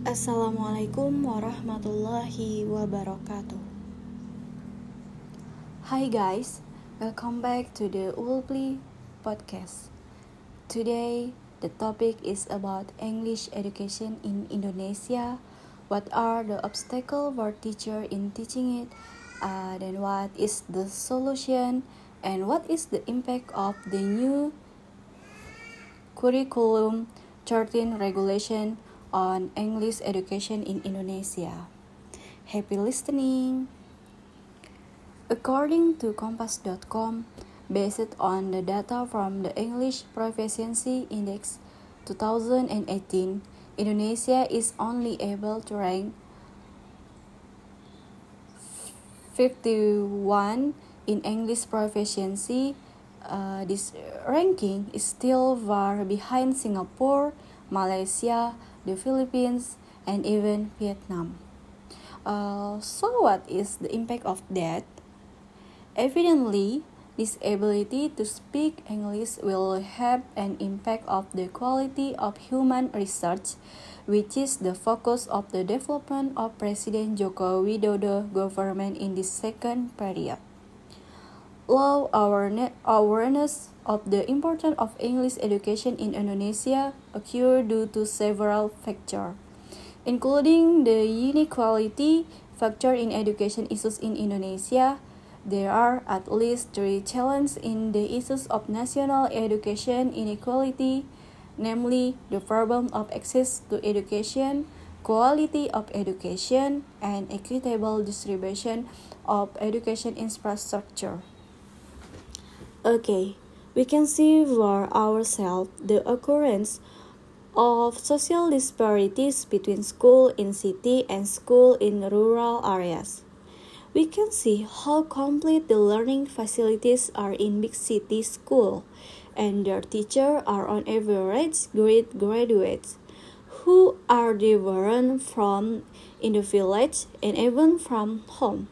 Assalamualaikum warahmatullahi wabarakatuh. Hi guys, welcome back to the Ulpli podcast. Today, the topic is about English education in Indonesia. What are the obstacles for teacher in teaching it? Uh, then what is the solution? And what is the impact of the new curriculum 13 regulation on English education in Indonesia. Happy listening! According to Kompas.com, based on the data from the English Proficiency Index 2018, Indonesia is only able to rank 51 in English proficiency uh, this ranking is still far behind Singapore, Malaysia, the Philippines, and even Vietnam. Uh, so, what is the impact of that? Evidently, this ability to speak English will have an impact of the quality of human research, which is the focus of the development of President Joko Widodo government in this second period low awareness of the importance of English education in Indonesia occur due to several factors, including the inequality factor in education issues in Indonesia. There are at least three challenges in the issues of national education inequality, namely the problem of access to education, quality of education, and equitable distribution of education infrastructure. Okay, we can see for ourselves the occurrence of social disparities between school in city and school in rural areas. We can see how complete the learning facilities are in big city school and their teachers are on average great graduates who are different from in the village and even from home.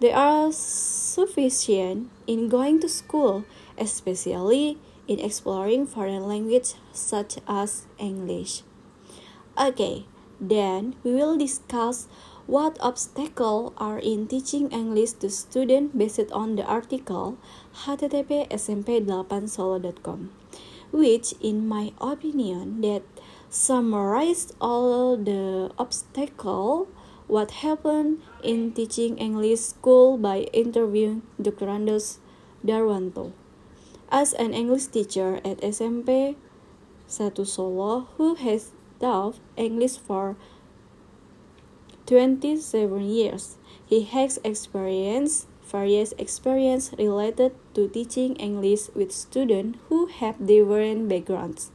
They are sufficient in going to school, especially in exploring foreign language such as English. Okay, then we will discuss what obstacles are in teaching English to students based on the article http smp8solo.com which in my opinion that summarized all the obstacles what happened in teaching English school by interviewing Dr. Andos Darwanto. As an English teacher at SMP 1 Solo who has taught English for 27 years, he has experienced various experience related to teaching English with students who have different backgrounds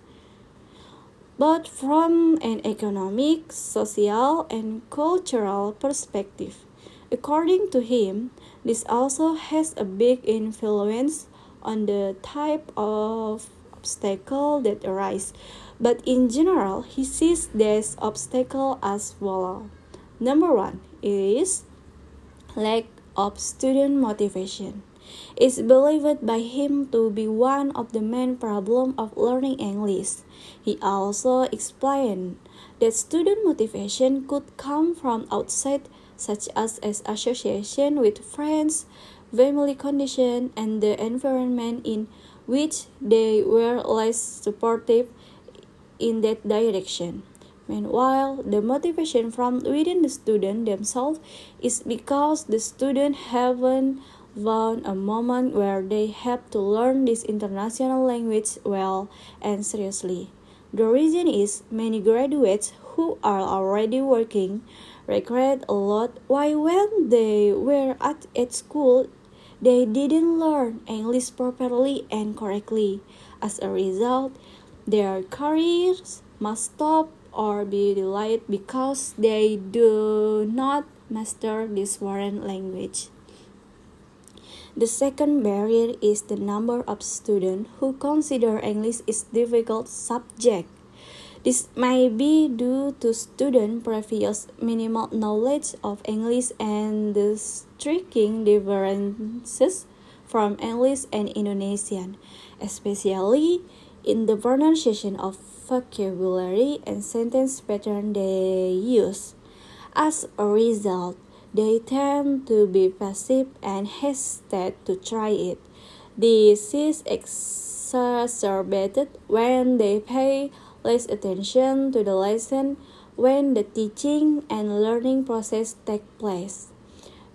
but from an economic, social, and cultural perspective. According to him, this also has a big influence on the type of obstacle that arise. But in general, he sees this obstacle as follow. Number one is lack of student motivation is believed by him to be one of the main problems of learning English. He also explained that student motivation could come from outside such as, as association with friends, family condition, and the environment in which they were less supportive in that direction. Meanwhile, the motivation from within the student themselves is because the student haven't found a moment where they have to learn this international language well and seriously. The reason is many graduates who are already working regret a lot why when they were at, at school they didn't learn English properly and correctly. As a result, their careers must stop or be delayed because they do not master this foreign language. The second barrier is the number of students who consider English is difficult subject. This may be due to student previous minimal knowledge of English and the striking differences from English and Indonesian, especially in the pronunciation of vocabulary and sentence pattern they use. As a result, they tend to be passive and hesitate to try it. This is exacerbated when they pay less attention to the lesson when the teaching and learning process take place.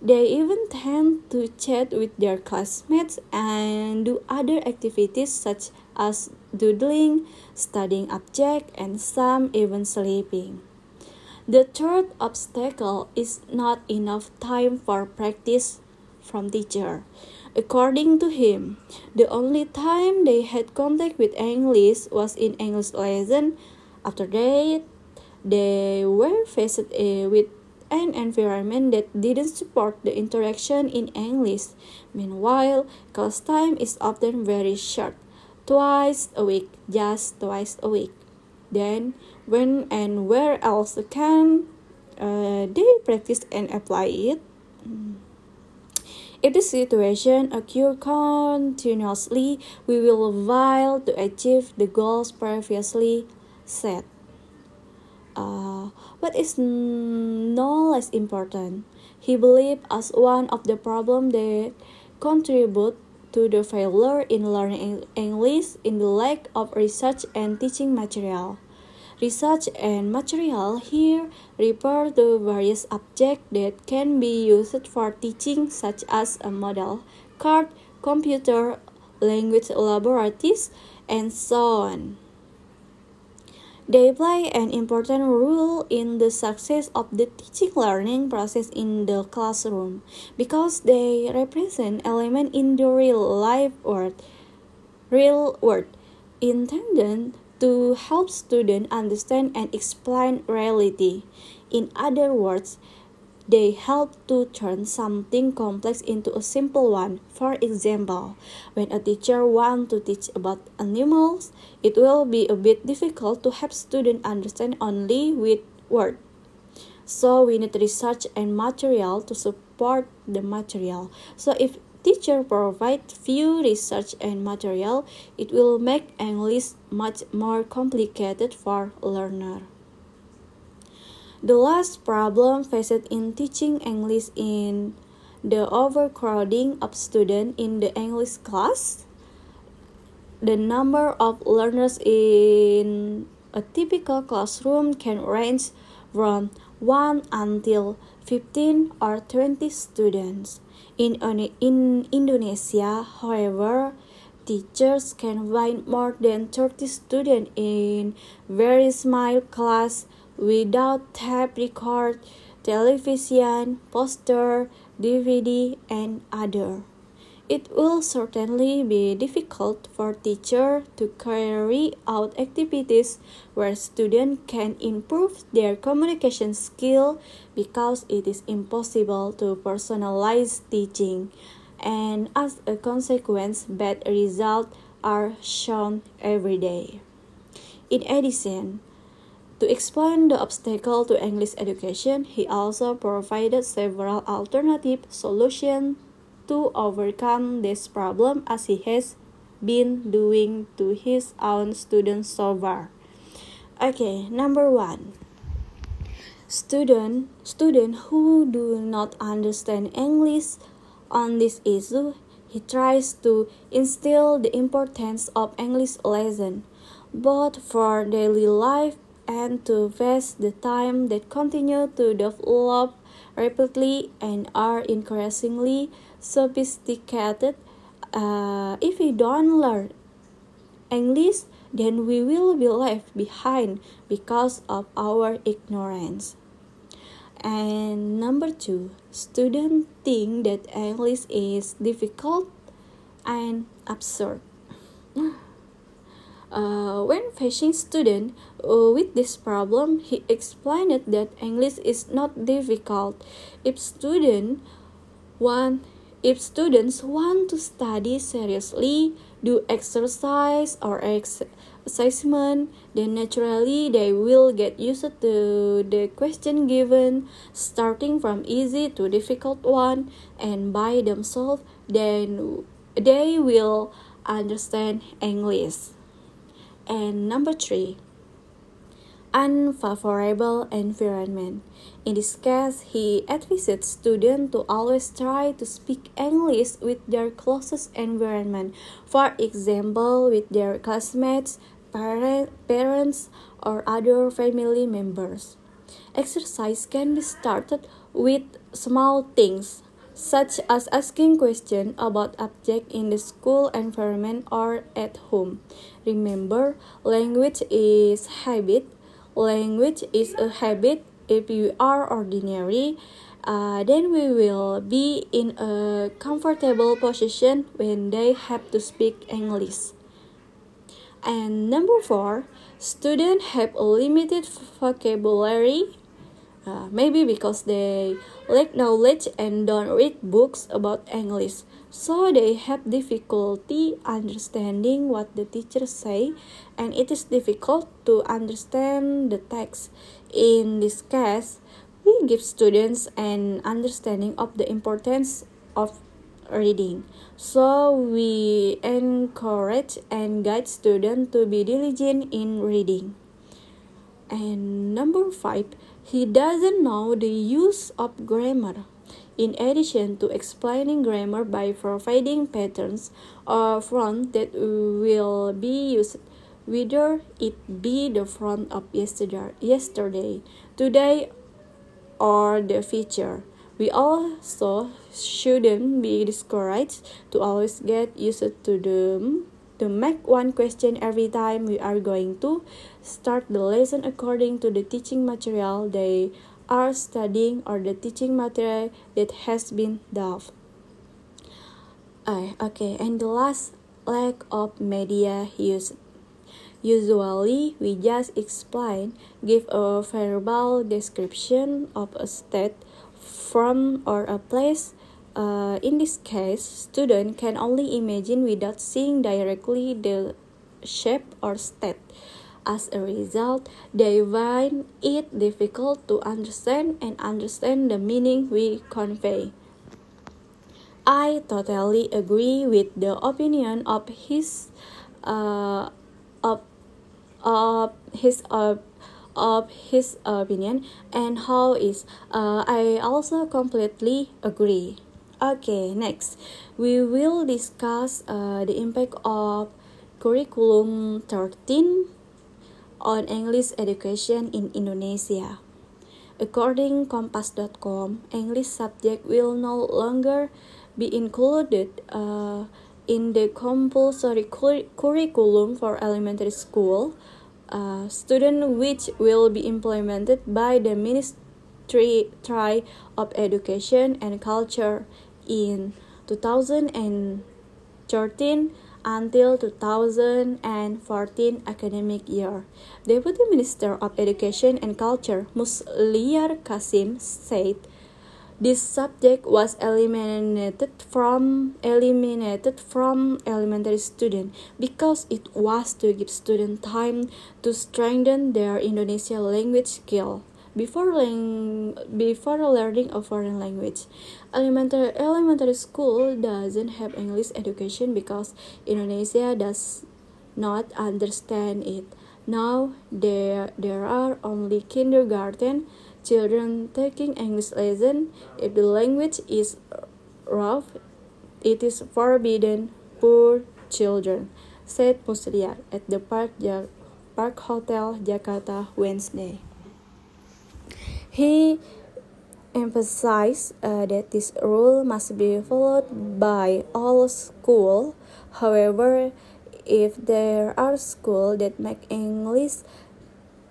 They even tend to chat with their classmates and do other activities such as doodling, studying objects, and some even sleeping. The third obstacle is not enough time for practice from teacher. According to him, the only time they had contact with English was in English lesson. After that, they were faced uh, with an environment that didn't support the interaction in English. Meanwhile, class time is often very short, twice a week, just twice a week. Then, when and where else can uh, they practice and apply it? If the situation occurs continuously, we will fail to achieve the goals previously set. Uh, what is no less important, he believed as one of the problems that contribute to the failure in learning English in the lack of research and teaching material. Research and material here refer to various objects that can be used for teaching such as a model, card, computer, language laboratories, and so on. They play an important role in the success of the teaching learning process in the classroom because they represent elements in the real life world, real world intended to help students understand and explain reality. In other words, they help to turn something complex into a simple one. For example, when a teacher wants to teach about animals, it will be a bit difficult to have students understand only with words. So we need research and material to support the material. So if teacher provide few research and material, it will make English much more complicated for learner. The last problem faced in teaching English in the overcrowding of students in the English class. The number of learners in a typical classroom can range from 1 until 15 or 20 students. In, in Indonesia, however, teachers can find more than 30 students in very small class without tape record, television, poster, DVD, and other. It will certainly be difficult for teacher to carry out activities where students can improve their communication skill because it is impossible to personalize teaching and as a consequence bad results are shown every day. In addition, to explain the obstacle to English education, he also provided several alternative solutions to overcome this problem as he has been doing to his own students so far. Okay, number one. Student student who do not understand English on this issue, he tries to instill the importance of English lesson both for daily life and to waste the time that continue to develop rapidly and are increasingly sophisticated. Uh, if we don't learn English, then we will be left behind because of our ignorance. And number two, students think that English is difficult and absurd. Uh, when facing student uh, with this problem, he explained that English is not difficult. If student want, if students want to study seriously, do exercise or ex assessment, then naturally they will get used to the question given, starting from easy to difficult one, and by themselves, then they will understand English. And number three, unfavorable environment. In this case, he advises students to always try to speak English with their closest environment, for example, with their classmates, parents, or other family members. Exercise can be started with small things such as asking questions about objects in the school environment or at home. Remember, language is habit. Language is a habit. If you are ordinary, uh, then we will be in a comfortable position when they have to speak English. And number four, students have a limited vocabulary uh, maybe because they lack knowledge and don't read books about English, so they have difficulty understanding what the teachers say, and it is difficult to understand the text. In this case, we give students an understanding of the importance of reading. So we encourage and guide students to be diligent in reading. And number five, he doesn't know the use of grammar. In addition to explaining grammar by providing patterns or front that will be used, whether it be the front of yesterday, yesterday, today, or the future. We also shouldn't be discouraged to always get used to them to make one question every time we are going to start the lesson according to the teaching material they are studying or the teaching material that has been done. Uh, okay, and the last lack of media use. Usually, we just explain, give a verbal description of a state, from or a place, uh, in this case, student can only imagine without seeing directly the shape or state. As a result, they find it difficult to understand and understand the meaning we convey. I totally agree with the opinion of his uh, of, of his uh, of his opinion and how is uh, I also completely agree. Okay, next we will discuss uh, the impact of curriculum 13 on English education in Indonesia. According Kompas.com, English subject will no longer be included uh, in the compulsory cur curriculum for elementary school. Uh, student which will be implemented by the Ministry of Education and Culture in 2013 until 2014 academic year. Deputy Minister of Education and Culture Musliar Kasim said this subject was eliminated from eliminated from elementary student because it was to give student time to strengthen their Indonesian language skill before, lang- before learning a foreign language. Elementary, elementary school doesn't have English education because Indonesia does not understand it. Now there, there are only kindergarten children taking English lesson. If the language is rough, it is forbidden poor children, said Musliar at the Park, Park Hotel Jakarta Wednesday. He emphasized uh, that this rule must be followed by all schools. However, if there are schools that make English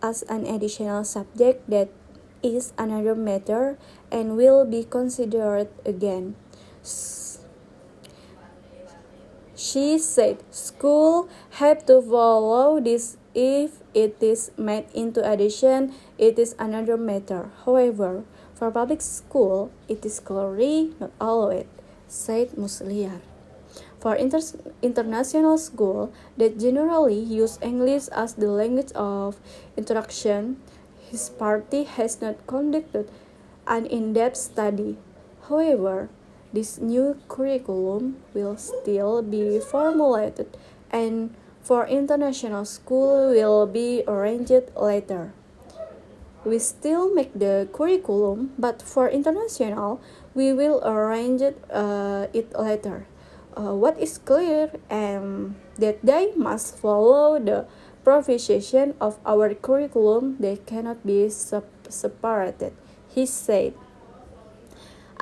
as an additional subject, that is another matter and will be considered again. She said school have to follow this if it is made into addition, it is another matter. However, for public school, it is clearly not allowed, said Musliar. For inter international school that generally use English as the language of interaction, his party has not conducted an in-depth study. However, this new curriculum will still be formulated and for international school will be arranged later. we still make the curriculum, but for international, we will arrange it, uh, it later. Uh, what is clear and that they must follow the provision of our curriculum, they cannot be separated, he said.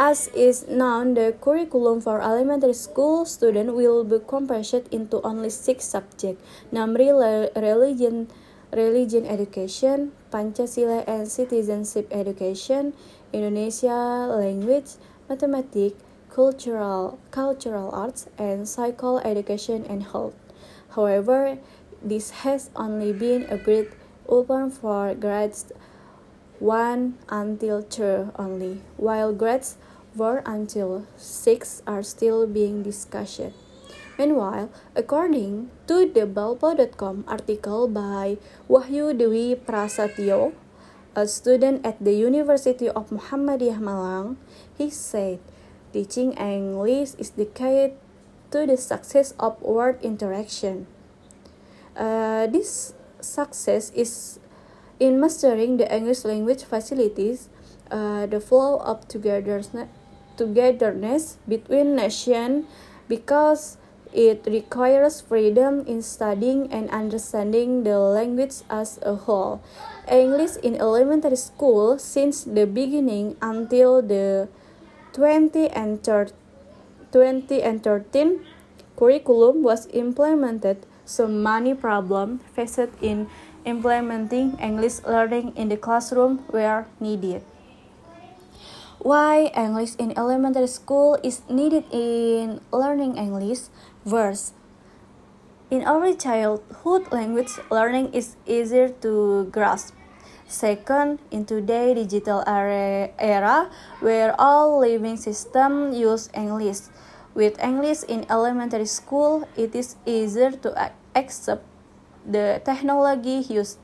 As is known, the curriculum for elementary school students will be compressed into only six subjects, namely religion, religion education, Pancasila and citizenship education, Indonesia language, mathematics, cultural, cultural arts, and psycho education and health. However, this has only been agreed upon for grades 1 until 2 only, while grades 4 until 6 are still being discussed. Meanwhile, according to the Balpo.com article by Wahyu Dewi Prasatyo, a student at the University of Muhammadiyah Malang, he said, teaching English is the key to the success of word interaction. Uh, this success is in mastering the English language facilities, uh, the flow of togetherness, togetherness between nations because it requires freedom in studying and understanding the language as a whole. English in elementary school since the beginning until the 20 and 30, 20 and 13 curriculum was implemented so many problems faced in implementing English learning in the classroom were needed why English in elementary school is needed in learning English. Verse In early childhood, language learning is easier to grasp. Second, in today's digital era, where all living systems use English, with English in elementary school, it is easier to accept the technology used.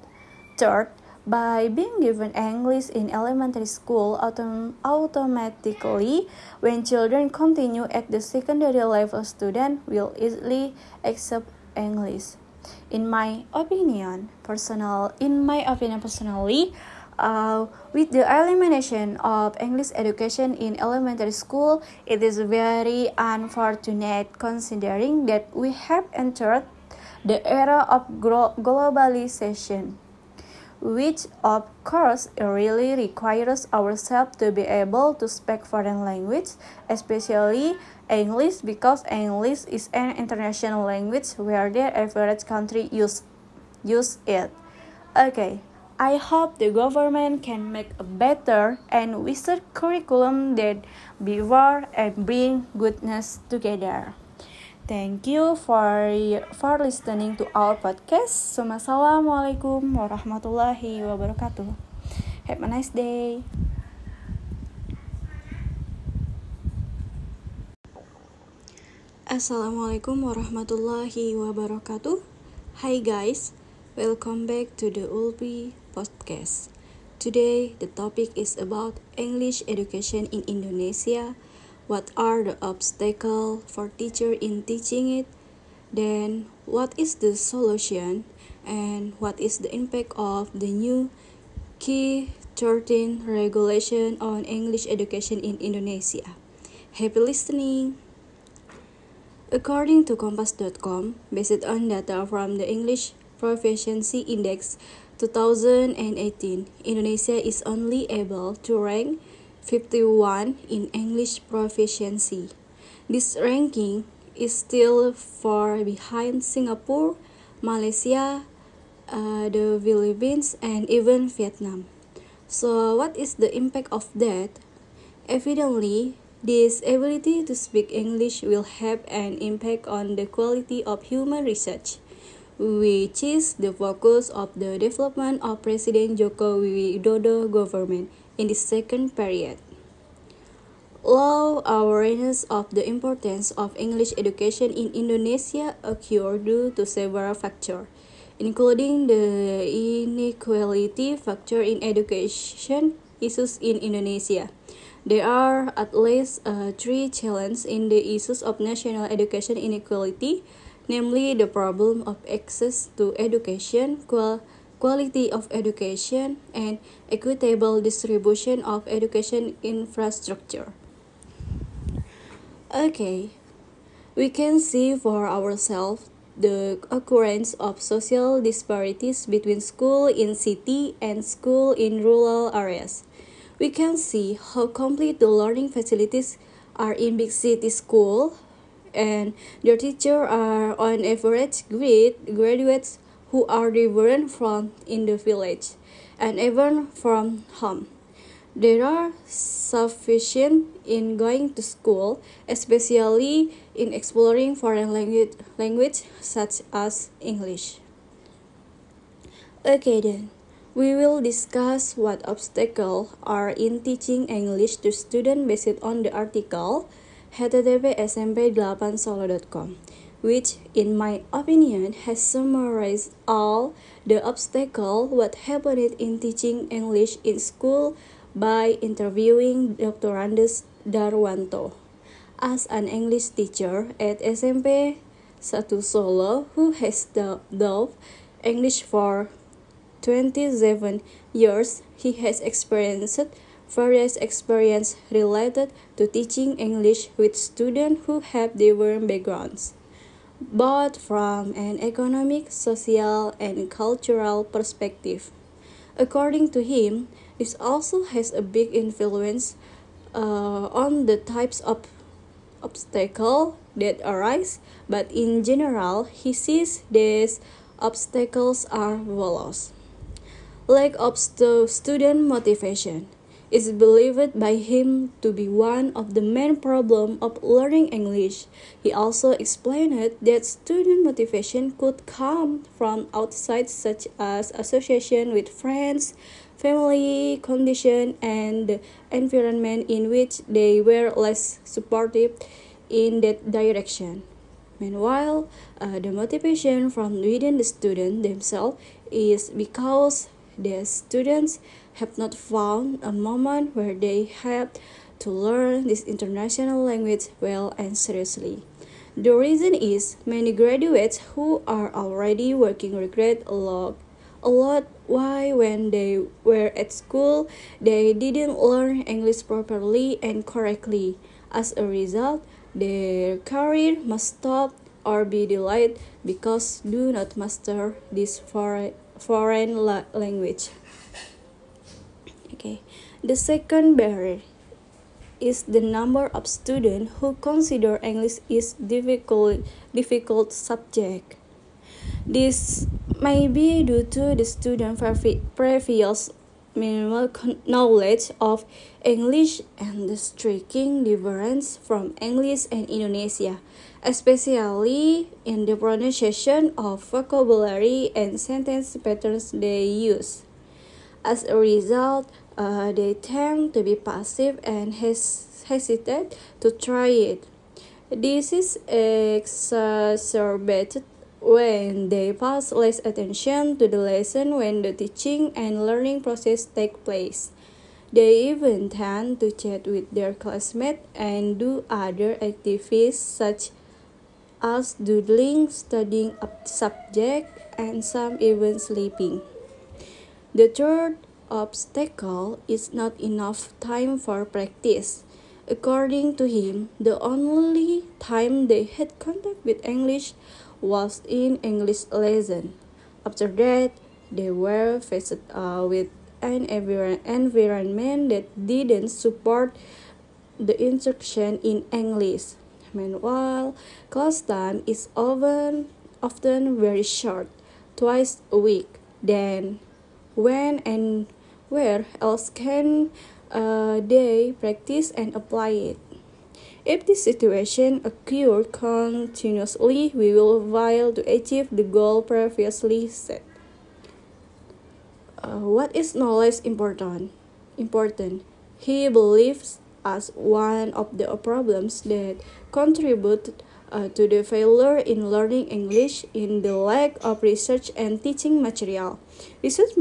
Third, by being given English in elementary school autom automatically when children continue at the secondary level student will easily accept English. In my opinion personal in my opinion personally uh, with the elimination of English education in elementary school, it is very unfortunate considering that we have entered the era of globalization which of course really requires ourselves to be able to speak foreign language, especially English because English is an international language where the average country use, use it. Okay, I hope the government can make a better and wiser curriculum that before and bring goodness together. Thank you for for listening to our podcast. Assalamualaikum warahmatullahi wabarakatuh. Have a nice day. Assalamualaikum warahmatullahi wabarakatuh. Hi guys, welcome back to the Ulbi podcast. Today the topic is about English education in Indonesia what are the obstacles for teacher in teaching it? Then what is the solution? And what is the impact of the new key 13 regulation on english education in indonesia? Happy listening! According to Kompas.com based on data from the english proficiency index 2018 indonesia is only able to rank 51 in English proficiency. This ranking is still far behind Singapore, Malaysia, uh, the Philippines, and even Vietnam. So, what is the impact of that? Evidently, this ability to speak English will have an impact on the quality of human research, which is the focus of the development of President Joko Widodo government in the second period. Low awareness of the importance of English education in Indonesia occurred due to several factors, including the inequality factor in education issues in Indonesia. There are at least uh, three challenges in the issues of national education inequality, namely the problem of access to education, quality of education, and equitable distribution of education infrastructure. Okay, we can see for ourselves the occurrence of social disparities between school in city and school in rural areas. We can see how complete the learning facilities are in big city school and their teachers are on average great graduates who are different from in the village and even from home. There are sufficient in going to school, especially in exploring foreign language, language such as English. Okay then, we will discuss what obstacles are in teaching English to students based on the article http smp8solo.com which in my opinion has summarized all the obstacles what happened in teaching English in school by interviewing Dr. Andes Darwanto as an English teacher at SMP Satu Solo who has taught English for 27 years. He has experienced various experience related to teaching English with students who have different backgrounds, both from an economic, social, and cultural perspective. According to him, this also has a big influence uh, on the types of obstacles that arise, but in general, he sees these obstacles are follows. Lack of stu student motivation is believed by him to be one of the main problems of learning English. He also explained that student motivation could come from outside such as association with friends, family condition and the environment in which they were less supportive in that direction. Meanwhile, uh, the motivation from within the student themselves is because the students have not found a moment where they have to learn this international language well and seriously. The reason is many graduates who are already working regret a lot a lot why when they were at school they didn't learn English properly and correctly. As a result, their career must stop or be delayed because do not master this foreign foreign la language. Okay. The second barrier is the number of students who consider English is difficult difficult subject. This may be due to the student previous minimal knowledge of English and the striking difference from English and Indonesia, especially in the pronunciation of vocabulary and sentence patterns they use. As a result, uh, they tend to be passive and hes hesitate to try it. This is exacerbated when they pass less attention to the lesson when the teaching and learning process take place. They even tend to chat with their classmates and do other activities such as doodling, studying a subject, and some even sleeping. The third obstacle is not enough time for practice. According to him, the only time they had contact with English was in English lesson. After that, they were faced uh, with an environment that didn't support the instruction in English. Meanwhile, class time is often often very short, twice a week. Then, when and where else can uh, they practice and apply it? If this situation occurs continuously, we will fail to achieve the goal previously set. Uh, what is knowledge important? Important. He believes as one of the problems that contribute uh, to the failure in learning English in the lack of research and teaching material. Research,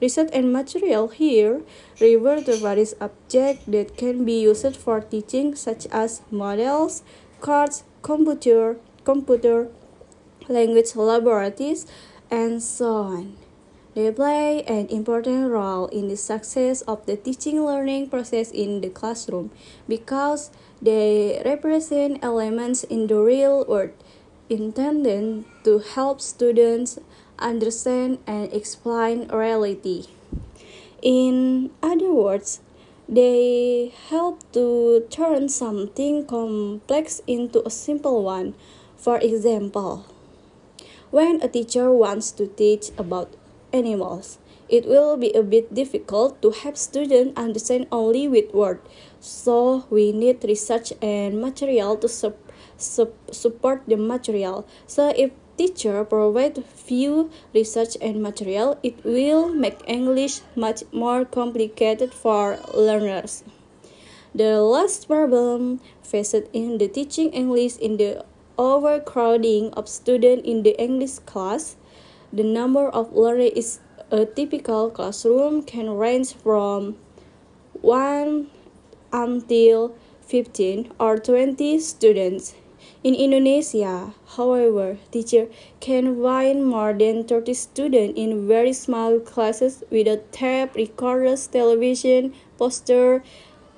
research and material here refer to various objects that can be used for teaching such as models, cards, computer, computer language laboratories, and so on. They play an important role in the success of the teaching learning process in the classroom because they represent elements in the real world intended to help students understand and explain reality. In other words, they help to turn something complex into a simple one. For example, when a teacher wants to teach about animals. It will be a bit difficult to have students understand only with words, so we need research and material to sup sup support the material. So if teacher provide few research and material, it will make English much more complicated for learners. The last problem faced in the teaching English in the overcrowding of students in the English class the number of learners is a typical classroom can range from 1 until 15 or 20 students. In Indonesia, however, teacher can find more than 30 students in very small classes with a tape recorders, television, poster,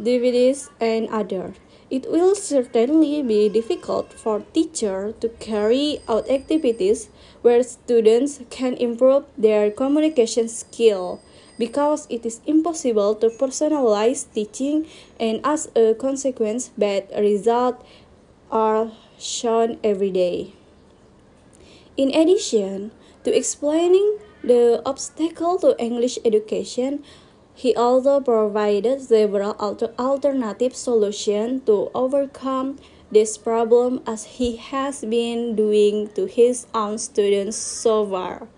DVDs, and other. It will certainly be difficult for teacher to carry out activities where students can improve their communication skill because it is impossible to personalize teaching and as a consequence bad results are shown every day. In addition to explaining the obstacle to English education, he also provided several alternative solutions to overcome this problem as he has been doing to his own students so far.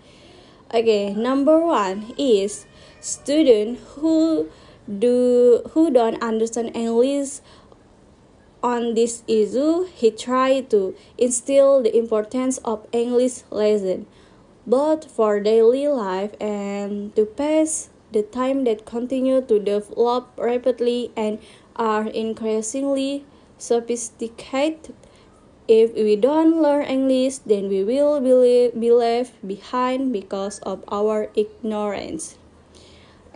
Okay, number one is student who do who don't understand English on this issue, he tried to instill the importance of English lesson, both for daily life and to pass the time that continue to develop rapidly and are increasingly sophisticated. If we don't learn English, then we will be, be left behind because of our ignorance.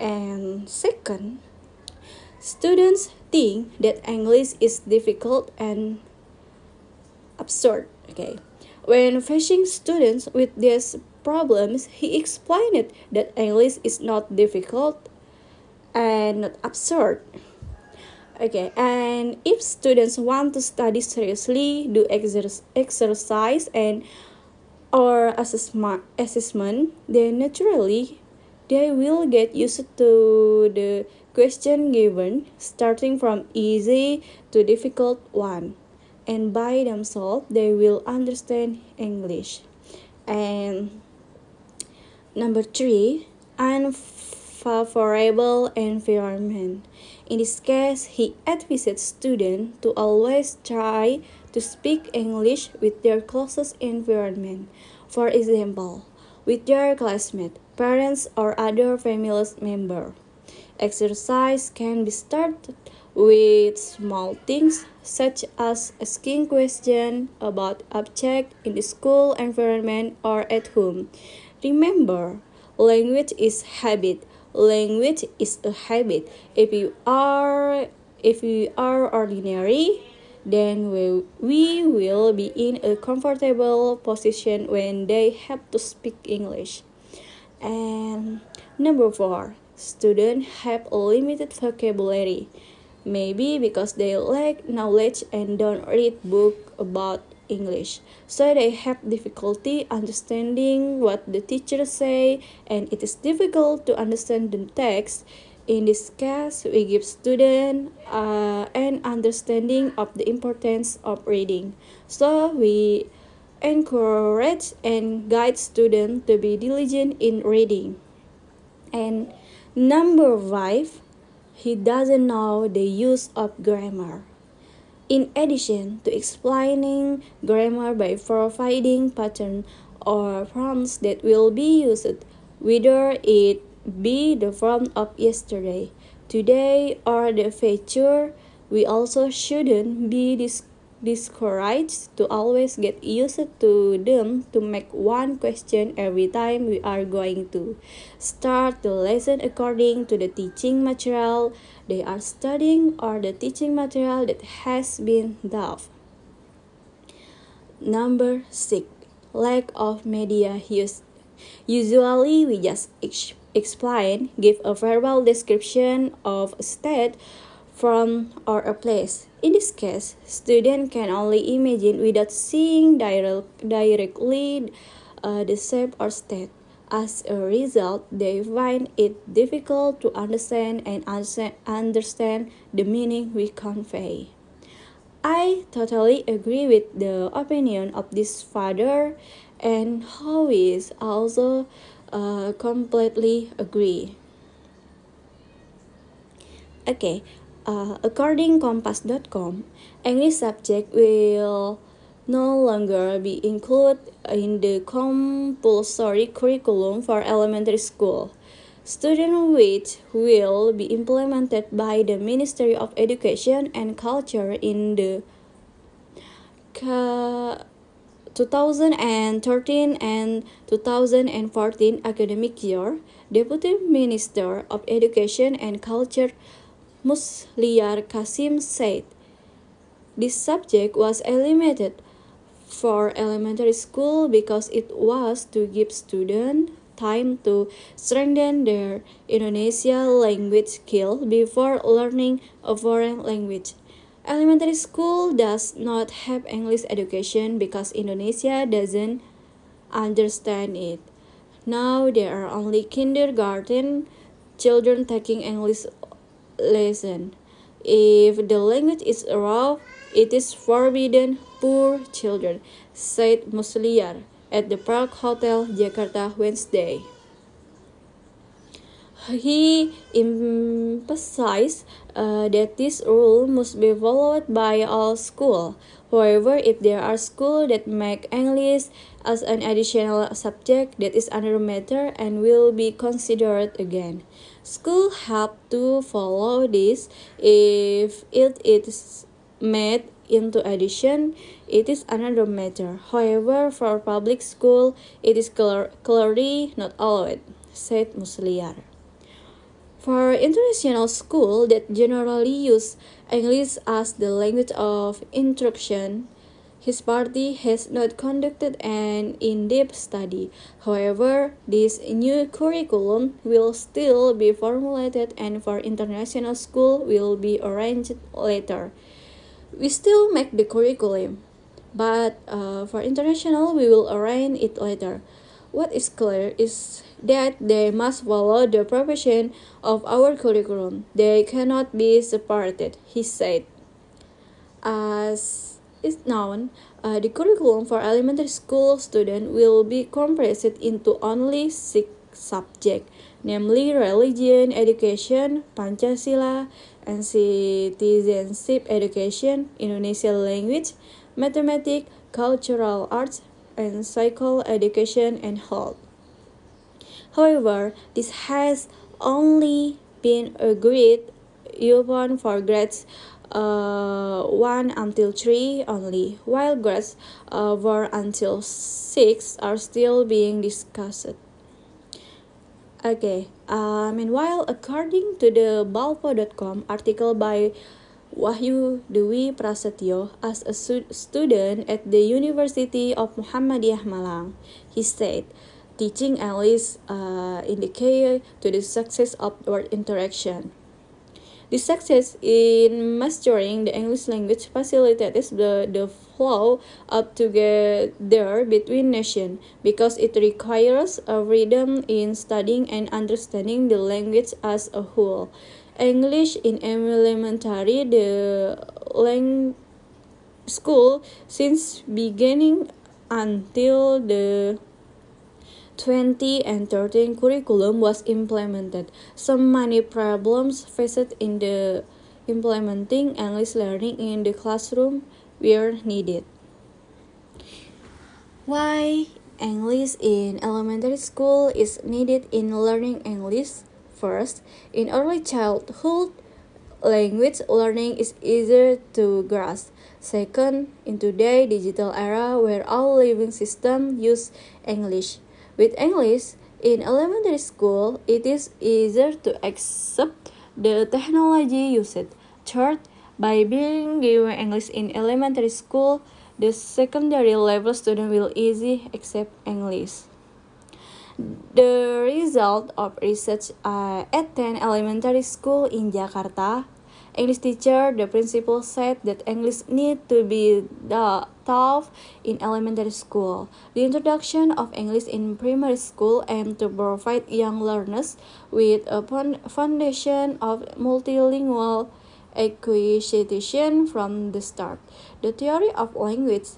And second, students think that English is difficult and absurd. Okay, when facing students with these problems, he explained that English is not difficult and not absurd. Okay, and if students want to study seriously, do exer- exercise and or assessment, assessment, then naturally they will get used to the question given, starting from easy to difficult one, and by themselves they will understand English. And Number three, unfavorable environment. In this case, he advises students to always try to speak English with their closest environment. For example, with their classmates, parents, or other family member. Exercise can be started with small things such as asking questions about objects in the school environment or at home. Remember, language is habit. Language is a habit. If you are if you are ordinary, then we, we will be in a comfortable position when they have to speak English. And number four, students have a limited vocabulary. Maybe because they lack knowledge and don't read book about English. So they have difficulty understanding what the teacher say and it is difficult to understand the text. In this case, we give student uh, an understanding of the importance of reading. So we encourage and guide students to be diligent in reading. And number five, he doesn't know the use of grammar. In addition to explaining grammar by providing pattern or forms that will be used, whether it be the form of yesterday, today, or the future, we also shouldn't be dis discouraged to always get used to them to make one question every time we are going to start the lesson according to the teaching material they are studying or the teaching material that has been taught. Number 6. Lack of media use. Usually we just ex explain, give a verbal description of a state from or a place. In this case, student can only imagine without seeing direct, directly uh, the shape or state. As a result, they find it difficult to understand and understand the meaning we convey. I totally agree with the opinion of this father and Howies also uh, completely agree. Okay, uh, according Kompas.com, English subject will no longer be included in the compulsory curriculum for elementary school. Student which will be implemented by the Ministry of Education and Culture in the 2013 and 2014 academic year, Deputy Minister of Education and Culture Musliar Kasim said this subject was eliminated for elementary school because it was to give students time to strengthen their Indonesian language skill before learning a foreign language. Elementary school does not have English education because Indonesia doesn't understand it. Now there are only kindergarten children taking English lesson. If the language is rough, it is forbidden poor children, said Musliar at the Park Hotel, Jakarta, Wednesday. He emphasized uh, that this rule must be followed by all schools. However, if there are schools that make English as an additional subject, that is another matter and will be considered again. School have to follow this if it is made into addition, it is another matter. However, for public school, it is clearly not allowed, said Musliar. For international school that generally use English as the language of instruction, his party has not conducted an in-depth study. However, this new curriculum will still be formulated and for international school will be arranged later. We still make the curriculum, but uh, for international we will arrange it later. What is clear is that they must follow the profession of our curriculum. They cannot be separated, he said. As is known, uh, the curriculum for elementary school students will be compressed into only six subjects, namely religion education, Pancasila, and citizenship education, Indonesian language, mathematics, cultural arts, and psycho education and health. However, this has only been agreed upon for grades uh, 1 until 3 only, while grades uh, 4 until 6 are still being discussed. Okay, uh, meanwhile, according to the Balpo.com article by Wahyu Dewi Prasetyo as a student at the University of Muhammadiyah Malang, he said, teaching English uh, indicated to the success of word interaction. The success in mastering the English language facilitates the, the flow up together between nations because it requires a rhythm in studying and understanding the language as a whole. English in elementary the lang school since beginning until the 20 and 13 curriculum was implemented. Some many problems faced in the implementing English learning in the classroom were needed. Why English in elementary school is needed in learning English? First, in early childhood, language learning is easier to grasp. Second, in today's digital era where all living systems use English. With English, in elementary school, it is easier to accept the technology used. Third, by being given English in elementary school, the secondary level student will easily accept English. The result of research uh, at 10 elementary school in Jakarta, English teacher, the principal said that English need to be taught in elementary school. The introduction of English in primary school aimed to provide young learners with a foundation of multilingual acquisition from the start. The theory of language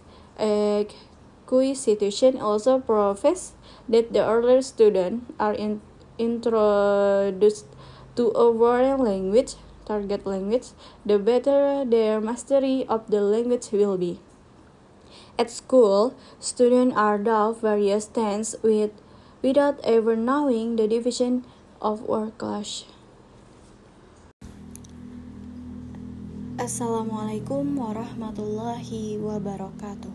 acquisition also professes that the earlier students are in, introduced to a foreign language, target language, the better their mastery of the language will be. At school, students are taught various tenses with, without ever knowing the division of word class. Assalamualaikum warahmatullahi wabarakatuh.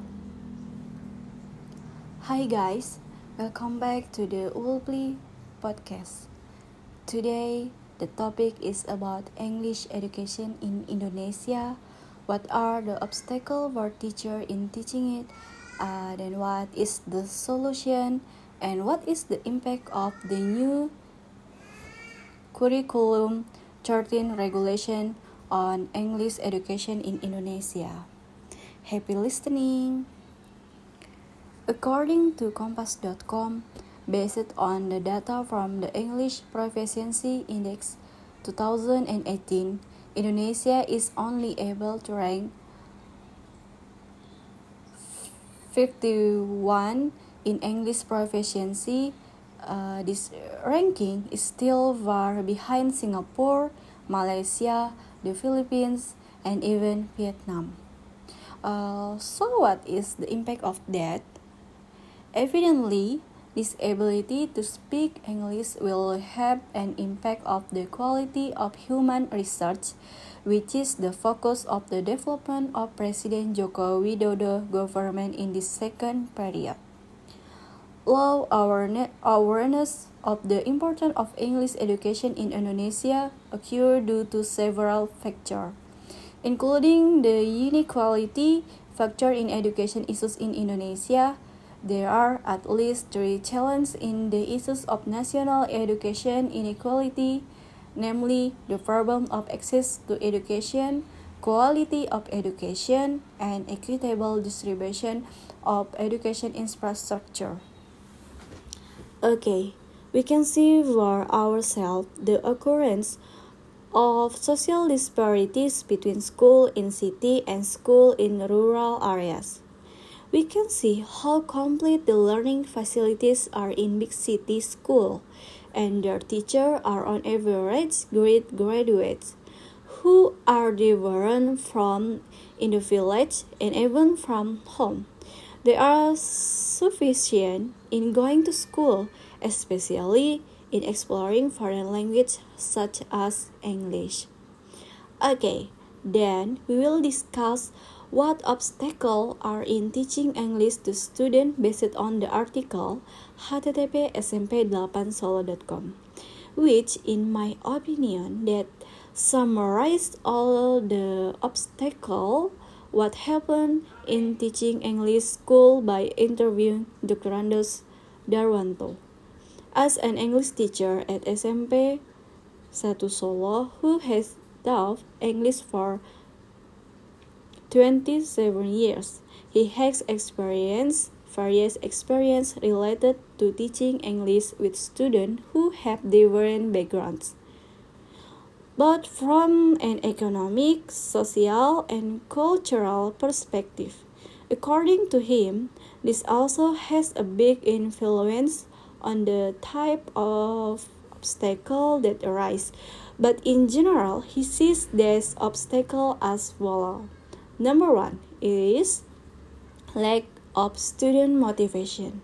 Hi guys, welcome back to the Ulpli podcast. Today, the topic is about English education in Indonesia. What are the obstacles for teacher in teaching it? Uh, then what is the solution? And what is the impact of the new curriculum 13 regulation on English education in Indonesia. Happy listening! According to Kompas.com, based on the data from the English Proficiency Index 2018, Indonesia is only able to rank 51 in English proficiency. Uh, this ranking is still far behind Singapore, Malaysia, the Philippines, and even Vietnam. Uh, so, what is the impact of that? Evidently, this ability to speak English will have an impact of the quality of human research, which is the focus of the development of President Joko Widodo government in this second period. Low awareness of the importance of English education in Indonesia occur due to several factors, including the inequality factor in education issues in Indonesia. There are at least three challenges in the issues of national education inequality, namely the problem of access to education, quality of education, and equitable distribution of education infrastructure. Okay, we can see for ourselves the occurrence of social disparities between school in city and school in rural areas. We can see how complete the learning facilities are in big city school and their teachers are on average great graduates who are different from in the village and even from home. They are sufficient in going to school, especially in exploring foreign language such as English. Okay, then we will discuss what obstacles are in teaching English to students based on the article http smp8solo.com which in my opinion that summarized all the obstacles what happened in teaching English school by interviewing Dr. Andos Darwanto. As an English teacher at SMP 1 Solo who has taught English for 27 years, he has experienced various experience related to teaching English with students who have different backgrounds but from an economic, social, and cultural perspective. According to him, this also has a big influence on the type of obstacle that arise. But in general, he sees this obstacle as follow. Number one is lack of student motivation.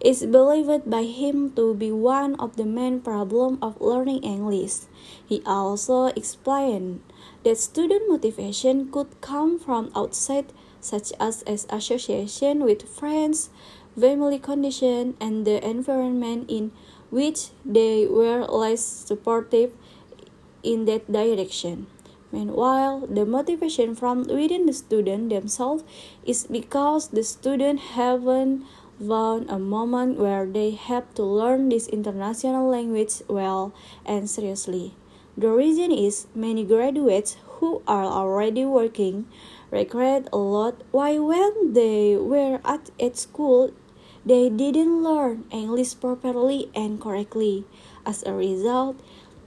is believed by him to be one of the main problems of learning English. He also explained that student motivation could come from outside, such as as association with friends, family condition, and the environment in which they were less supportive in that direction. Meanwhile, the motivation from within the student themselves is because the student haven't found a moment where they have to learn this international language well and seriously. The reason is many graduates who are already working regret a lot why when they were at, at school they didn't learn English properly and correctly. As a result,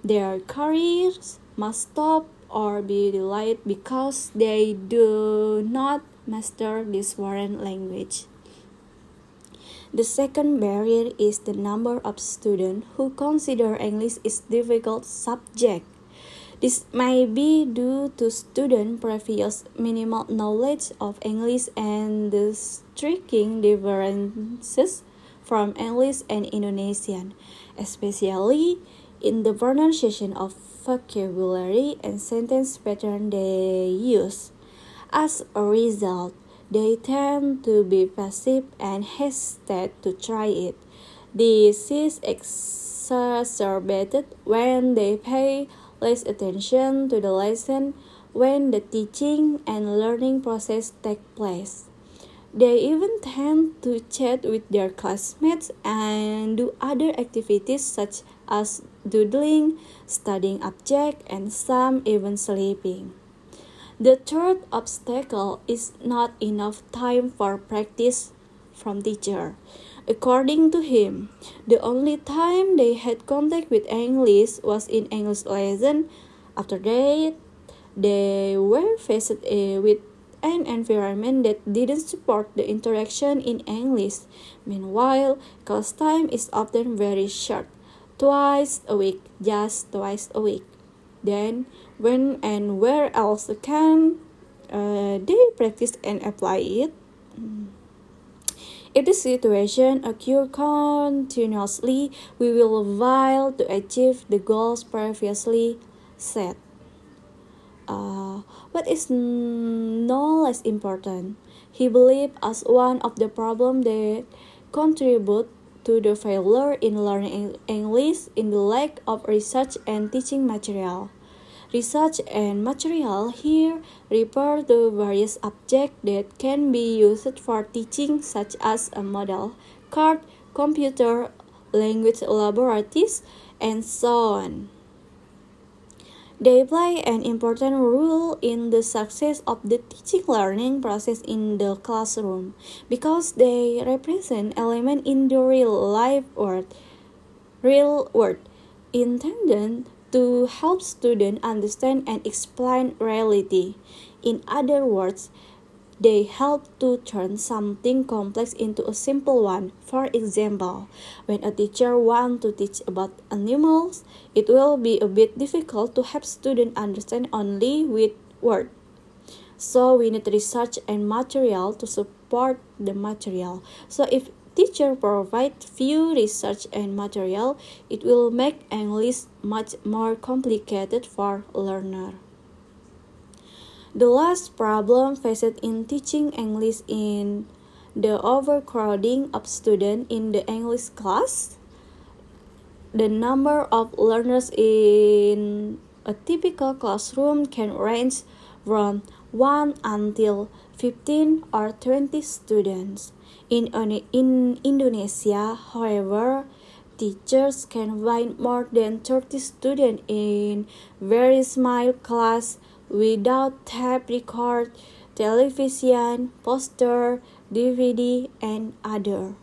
their careers must stop or be delayed because they do not master this foreign language. The second barrier is the number of students who consider English is difficult subject. This may be due to student previous minimal knowledge of English and the striking differences from English and Indonesian, especially in the pronunciation of vocabulary and sentence pattern they use. As a result, they tend to be passive and hesitate to try it. This is exacerbated when they pay less attention to the lesson when the teaching and learning process take place. They even tend to chat with their classmates and do other activities such as doodling, studying objects, and some even sleeping. The third obstacle is not enough time for practice from teacher. According to him, the only time they had contact with English was in English lesson. After that, they were faced uh, with an environment that didn't support the interaction in English. Meanwhile, class time is often very short twice a week, just twice a week. Then, when and where else can uh, they practice and apply it? If the situation occurs continuously, we will fail to achieve the goals previously set. Uh, what is no less important, he believed as one of the problems that contribute to the failure in learning English in the lack of research and teaching material. Research and material here refer to various objects that can be used for teaching such as a model, card, computer, language laboratories, and so on. They play an important role in the success of the teaching learning process in the classroom because they represent elements in the real life world, real world intended to help students understand and explain reality. In other words, they help to turn something complex into a simple one. For example, when a teacher wants to teach about animals, it will be a bit difficult to help students understand only with words. So we need research and material to support the material. So if teacher provide few research and material, it will make English much more complicated for learner. The last problem faced in teaching English in the overcrowding of students in the English class. The number of learners in a typical classroom can range from 1 until 15 or 20 students. In, in Indonesia, however, teachers can find more than 30 students in very small class without tape record, television, poster, DVD, and other.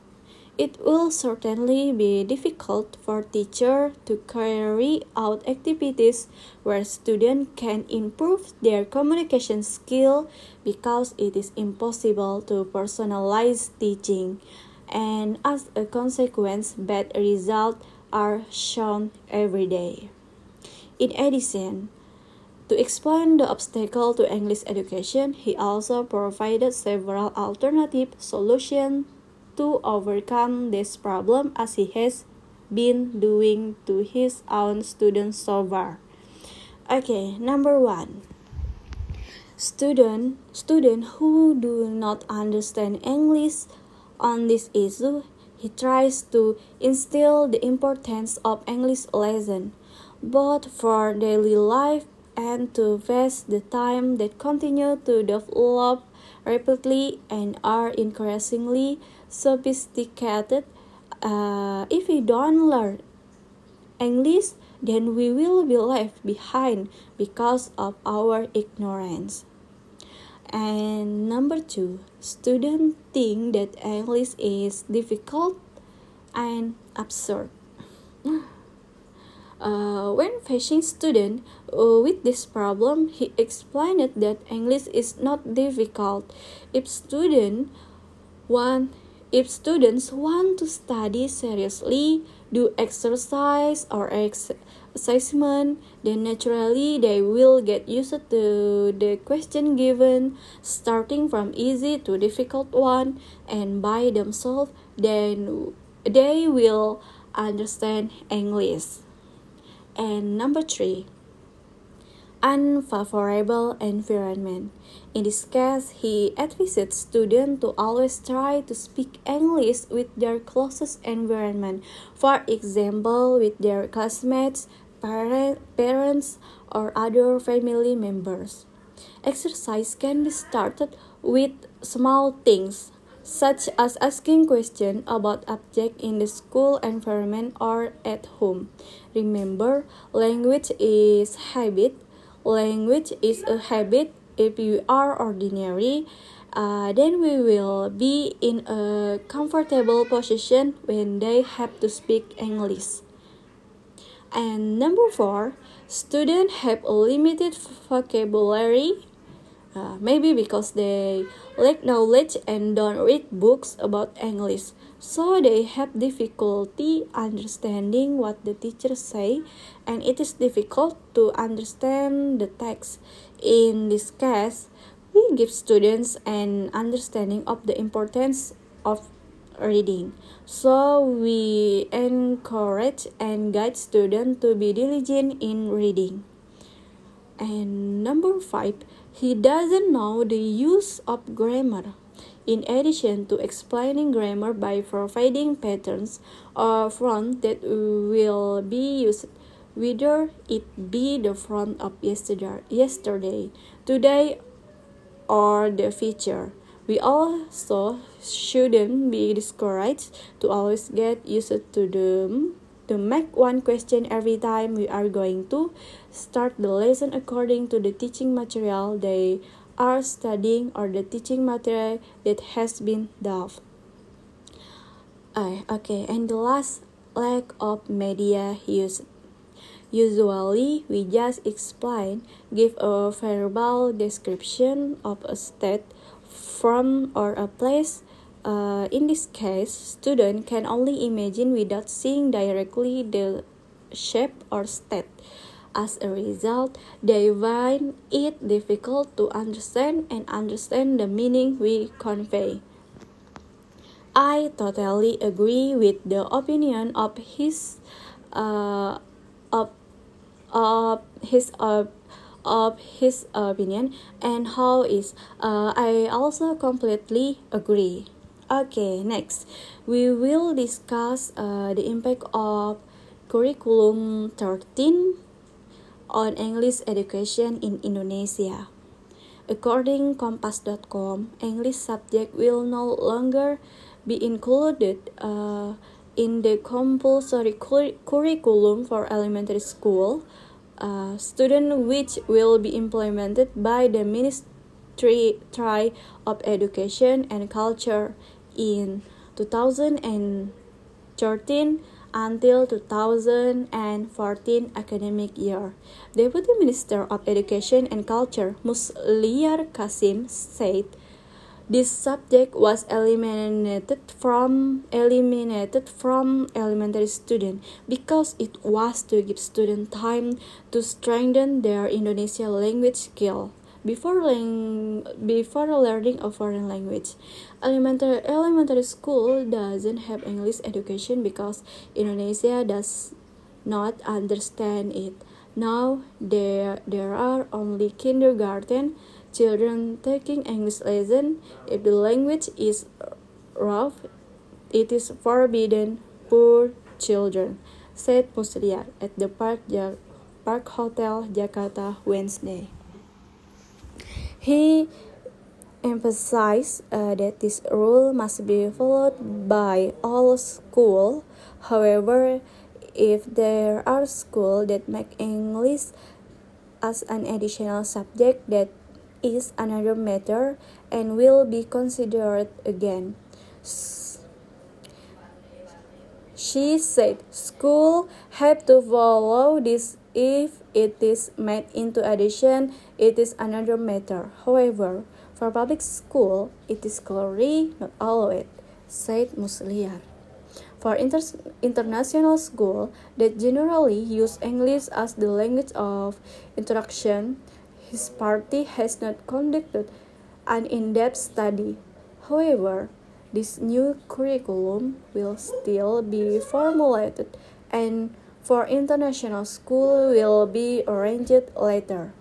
It will certainly be difficult for teacher to carry out activities where students can improve their communication skill because it is impossible to personalize teaching and as a consequence bad results are shown every day. In addition, to explain the obstacle to English education, he also provided several alternative solutions to overcome this problem as he has been doing to his own students so far. Okay, number one. Student student who do not understand English on this issue, he tries to instill the importance of English lesson, both for daily life and to waste the time that continue to develop rapidly and are increasingly sophisticated. Uh, if we don't learn English, then we will be left behind because of our ignorance. And number two, students think that English is difficult and absurd. Uh, when facing student uh, with this problem, he explained that English is not difficult. If student want, if students want to study seriously, do exercise or ex assessment, then naturally they will get used to the question given, starting from easy to difficult one, and by themselves, then they will understand English. And number three, unfavorable environment. In this case, he advises students to always try to speak English with their closest environment, for example, with their classmates, parent, parents, or other family members. Exercise can be started with small things such as asking questions about objects in the school environment or at home. Remember, language is habit. Language is a habit. If you are ordinary, uh, then we will be in a comfortable position when they have to speak English. And number four, students have a limited vocabulary uh, maybe because they lack knowledge and don't read books about English, so they have difficulty understanding what the teachers say, and it is difficult to understand the text. In this case, we give students an understanding of the importance of reading. So we encourage and guide students to be diligent in reading. And number five, he doesn't know the use of grammar. In addition to explaining grammar by providing patterns or front that will be used, whether it be the front of yesterday, yesterday, today, or the future. We also shouldn't be discouraged to always get used to them to make one question every time we are going to start the lesson according to the teaching material they are studying or the teaching material that has been done. Uh, okay, and the last lack of media use. Usually, we just explain, give a verbal description of a state from or a place uh, in this case, student can only imagine without seeing directly the shape or state. As a result, they find it difficult to understand and understand the meaning we convey. I totally agree with the opinion of his uh, of, of his uh, of his opinion and how is uh, I also completely agree. Okay, next we will discuss uh, the impact of curriculum 13 on English education in Indonesia. According Kompas.com, English subject will no longer be included uh, in the compulsory cur curriculum for elementary school, uh, student which will be implemented by the Ministry of Education and Culture in 2013 until 2014 academic year. Deputy Minister of Education and Culture Musliar Kasim said this subject was eliminated from eliminated from elementary student because it was to give student time to strengthen their Indonesian language skill. Before learning before learning a foreign language. Elementary elementary school doesn't have English education because Indonesia does not understand it. Now there there are only kindergarten children taking English lesson. If the language is rough, it is forbidden poor children, said Musliar at the Park, Park Hotel Jakarta Wednesday. He emphasized uh, that this rule must be followed by all schools. However, if there are schools that make English as an additional subject, that is another matter and will be considered again. She said school have to follow this if it is made into addition, it is another matter. However, for public school, it is clearly not allowed, said Musliar. For inter international school that generally use English as the language of interaction, his party has not conducted an in-depth study. However, this new curriculum will still be formulated and for international school will be arranged later.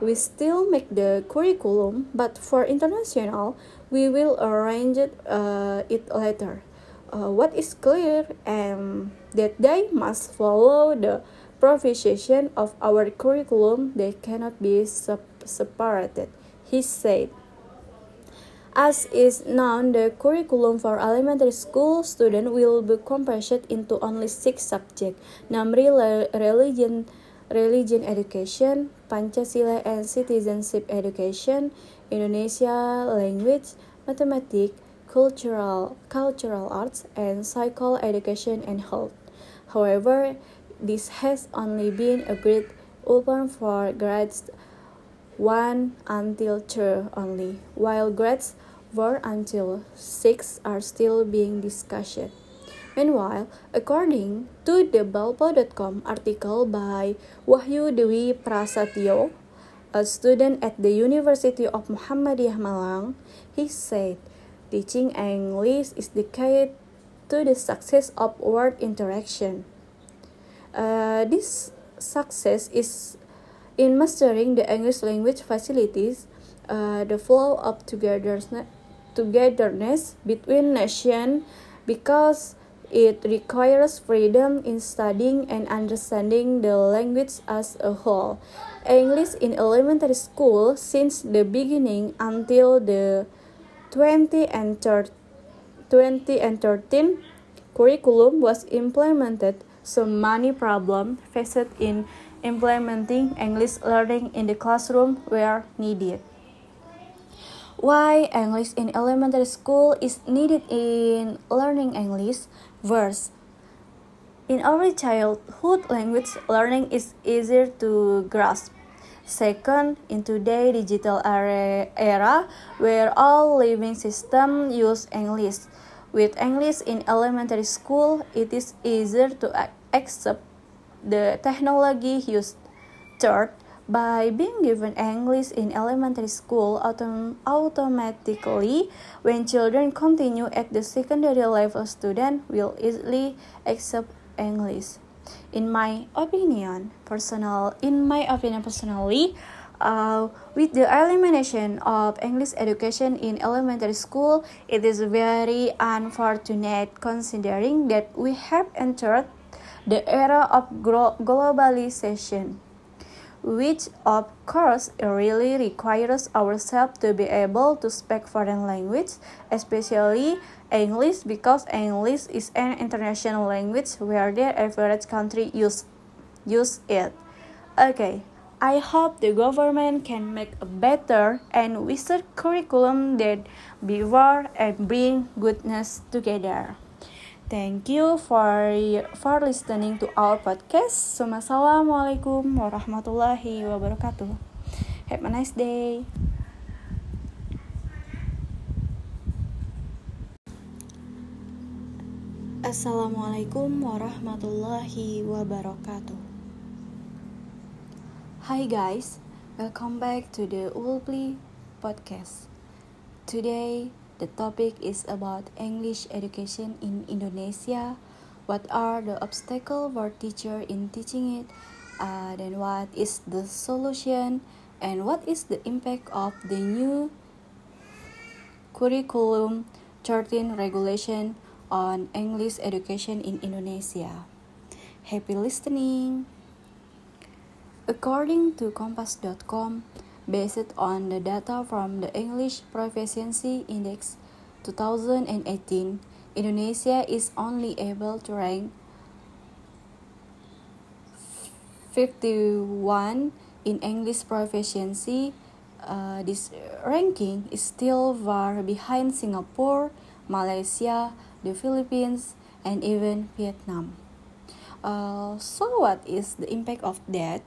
We still make the curriculum, but for international, we will arrange it, uh, it later. Uh, what is clear and that they must follow the provision of our curriculum they cannot be separated he said. As is known, the curriculum for elementary school students will be compressed into only six subjects, namely religion, religion education, Pancasila and citizenship education, Indonesia language, mathematics, cultural, cultural arts, and psycho education and health. However, this has only been agreed upon for grades 1 until 2 only, while grades 4 until 6 are still being discussed. Meanwhile, according to the Balpo.com article by Wahyu Dewi Prasetyo, a student at the University of Muhammadiyah Malang, he said Teaching English is the key to the success of word interaction. Uh, this success is in mastering the English language facilities, uh, the flow of togetherness, togetherness between nations because it requires freedom in studying and understanding the language as a whole. English in elementary school since the beginning until the 20 and 20 and 13 curriculum was implemented so many problems faced in implementing English learning in the classroom were needed. Why English in elementary school is needed in learning English? Verse In early childhood, language learning is easier to grasp Second, in today's digital era where all living systems use English. With English in elementary school, it is easier to accept the technology used. Third, by being given English in elementary school autom automatically, when children continue at the secondary level, student will easily accept English. In my opinion personal in my opinion personally uh, with the elimination of English education in elementary school, it is very unfortunate considering that we have entered the era of globalization which of course really requires ourselves to be able to speak foreign language, especially English because English is an international language where the average country use use it. Okay, I hope the government can make a better and wiser curriculum that before and bring goodness together. Thank you for for listening to our podcast. Assalamualaikum warahmatullahi wabarakatuh. Have a nice day. Assalamualaikum warahmatullahi wabarakatuh. Hi guys, Welcome back to the Ulpli podcast. Today, the topic is about English education in Indonesia. What are the obstacles for teacher in teaching it? Uh, then what is the solution? And what is the impact of the new curriculum 13 regulation on English education in Indonesia? Happy listening! According to Kompas.com, based on the data from the English Proficiency Index 2018, Indonesia is only able to rank 51 in English proficiency. Uh, this ranking is still far behind Singapore, Malaysia, the Philippines, and even Vietnam. Uh, so, what is the impact of that?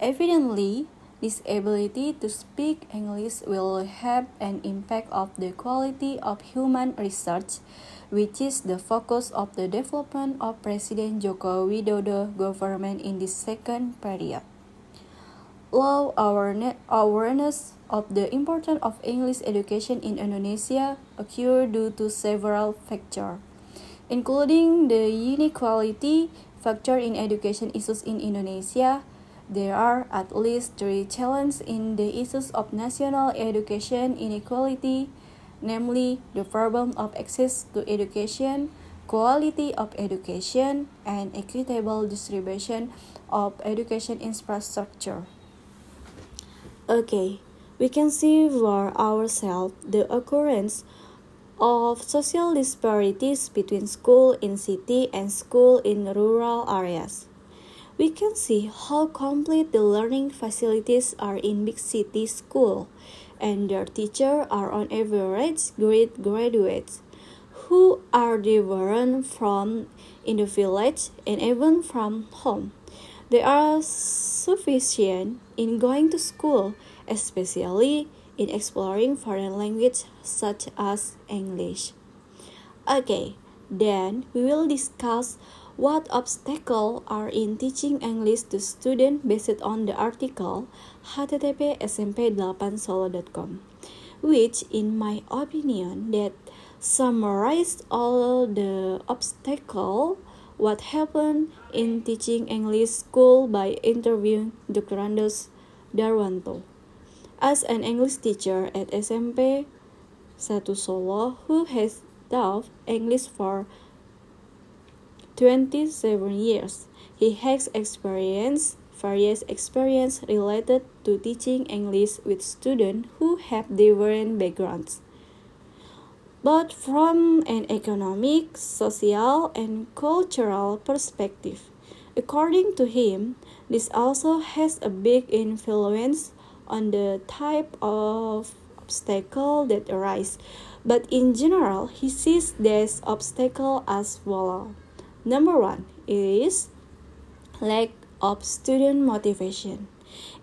Evidently, this ability to speak English will have an impact of the quality of human research, which is the focus of the development of President Joko Widodo government in this second period. Low awareness of the importance of English education in Indonesia occurred due to several factors, including the inequality factor in education issues in Indonesia, there are at least three challenges in the issues of national education inequality, namely the problem of access to education, quality of education, and equitable distribution of education infrastructure. Okay, we can see for ourselves the occurrence of social disparities between school in city and school in rural areas we can see how complete the learning facilities are in big city school and their teachers are on average great graduates who are different from in the village and even from home. They are sufficient in going to school, especially in exploring foreign language such as English. Okay, then we will discuss what obstacles are in teaching English to students based on the article http smp8solo.com, which in my opinion that summarized all the obstacles what happened in teaching English school by interviewing Dr. Randos Darwanto. As an English teacher at SMP 1 Solo who has taught English for 27 years. He has experienced various experience related to teaching English with students who have different backgrounds. But from an economic, social, and cultural perspective, according to him, this also has a big influence on the type of obstacle that arise. But in general, he sees this obstacle as follows. Number one is lack of student motivation.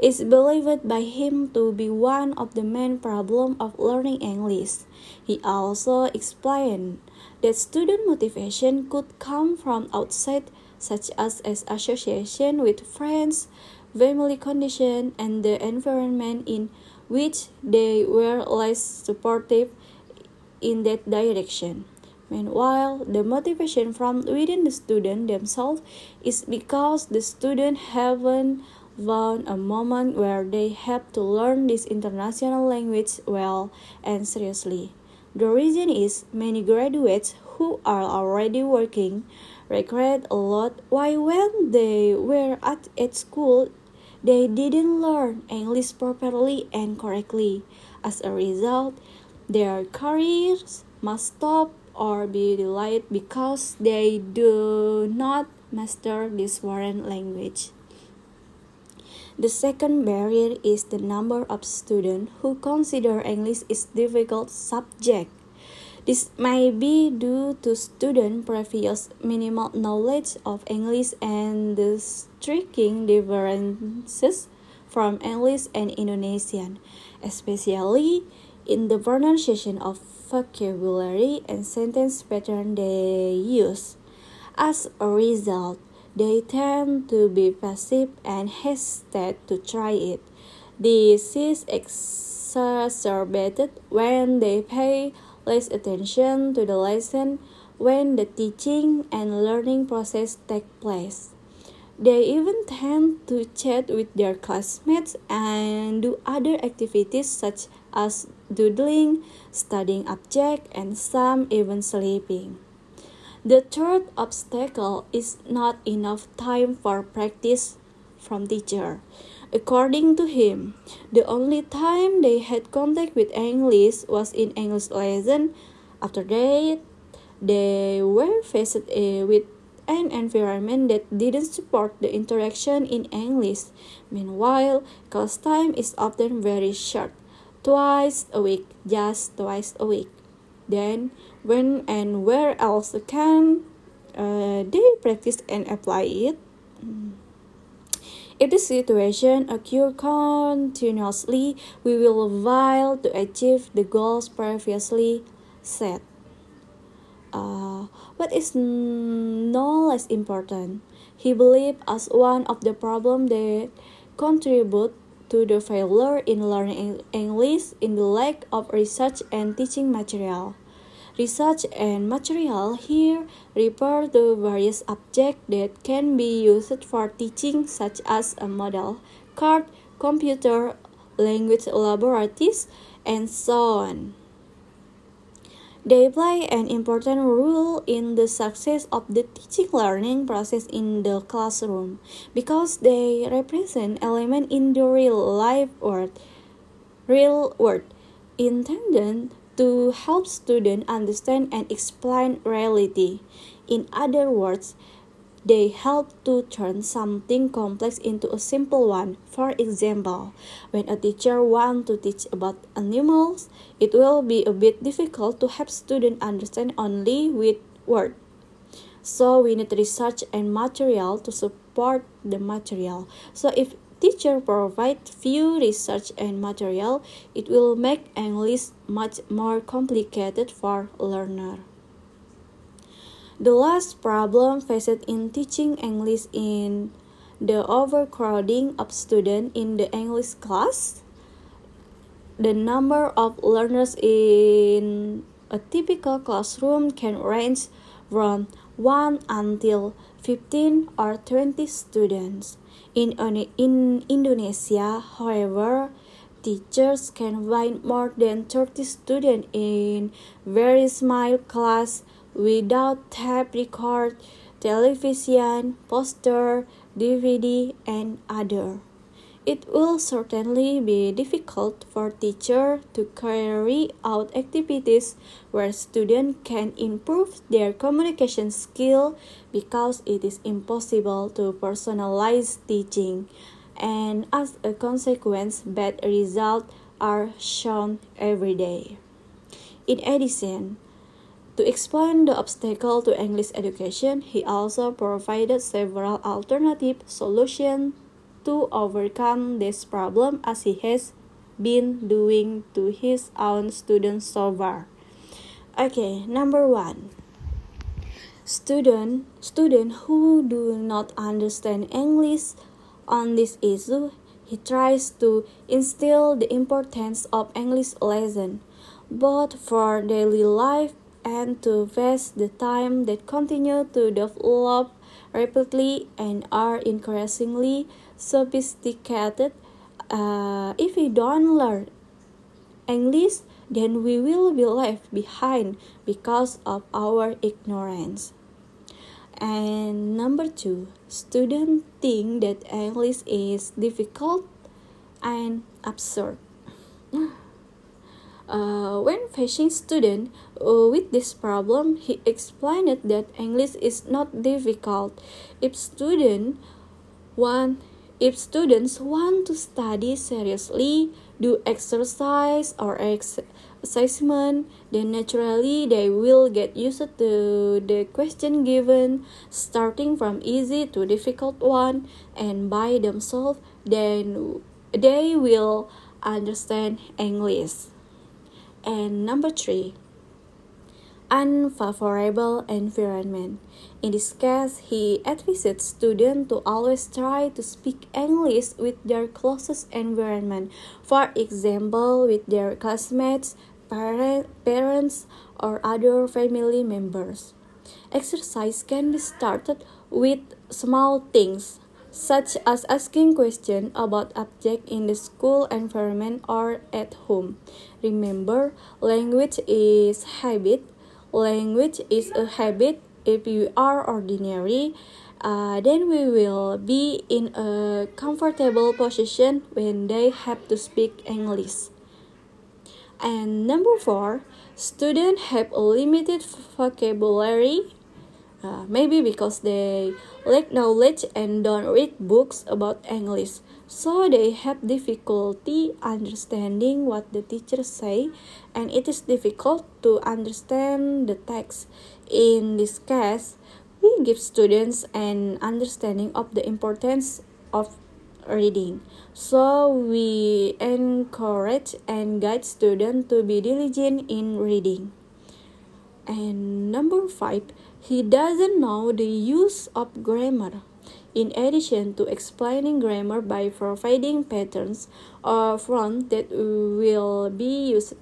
It's believed by him to be one of the main problems of learning English. He also explained that student motivation could come from outside, such as as association with friends, family condition, and the environment in which they were less supportive in that direction. Meanwhile, the motivation from within the student themselves is because the student haven't found a moment where they have to learn this international language well and seriously. The reason is many graduates who are already working regret a lot why when they were at, at school they didn't learn English properly and correctly. As a result, their careers must stop or be delayed because they do not master this foreign language. The second barrier is the number of students who consider English is difficult subject. This may be due to student previous minimal knowledge of English and the striking differences from English and Indonesian, especially in the pronunciation of vocabulary and sentence pattern they use. As a result, they tend to be passive and hesitate to try it. This is exacerbated when they pay less attention to the lesson when the teaching and learning process take place. They even tend to chat with their classmates and do other activities such as doodling, studying objects, and some even sleeping. The third obstacle is not enough time for practice from teacher. According to him, the only time they had contact with English was in English lesson. After that, they were faced uh, with an environment that didn't support the interaction in English. Meanwhile, class time is often very short, twice a week, just twice a week. Then, when and where else can uh, they practice and apply it? If the situation occurs continuously, we will fail to achieve the goals previously set. Uh, what is no less important, he believed as one of the problems that contribute to the failure in learning English in the lack of research and teaching material. Research and material here refer to various objects that can be used for teaching such as a model, card, computer, language laboratories, and so on. They play an important role in the success of the teaching learning process in the classroom because they represent elements in the real life world, real world intended to help students understand and explain reality. In other words, they help to turn something complex into a simple one. For example, when a teacher wants to teach about animals, it will be a bit difficult to have students understand only with words. So we need research and material to support the material. So if teacher provide few research and material, it will make English much more complicated for learner. The last problem faced in teaching English in the overcrowding of students in the English class. The number of learners in a typical classroom can range from 1 until 15 or 20 students. In, in Indonesia, however, teachers can find more than 30 students in very small class without tape record, television, poster, DVD, and other. It will certainly be difficult for teacher to carry out activities where students can improve their communication skill because it is impossible to personalize teaching and as a consequence bad results are shown every day. In addition, to explain the obstacle to English education, he also provided several alternative solutions to overcome this problem as he has been doing to his own students so far. Okay, number one. Student student who do not understand English on this issue, he tries to instill the importance of English lesson both for daily life and to waste the time that continue to develop rapidly and are increasingly sophisticated. Uh, if we don't learn English, then we will be left behind because of our ignorance. And number two, students think that English is difficult and absurd. Uh, when facing student uh, with this problem, he explained that English is not difficult. If student want, if students want to study seriously, do exercise or ex assessment, then naturally they will get used to the question given, starting from easy to difficult one, and by themselves, then they will understand English. And number three, unfavorable environment. In this case, he advises students to always try to speak English with their closest environment, for example, with their classmates, parents, or other family members. Exercise can be started with small things such as asking questions about objects in the school environment or at home. Remember, language is habit. Language is a habit. If you are ordinary, uh, then we will be in a comfortable position when they have to speak English. And number four, students have a limited vocabulary uh, maybe because they lack knowledge and don't read books about English, so they have difficulty understanding what the teachers say, and it is difficult to understand the text. In this case, we give students an understanding of the importance of reading. So we encourage and guide students to be diligent in reading. And number five, he doesn't know the use of grammar. In addition to explaining grammar by providing patterns or front that will be used,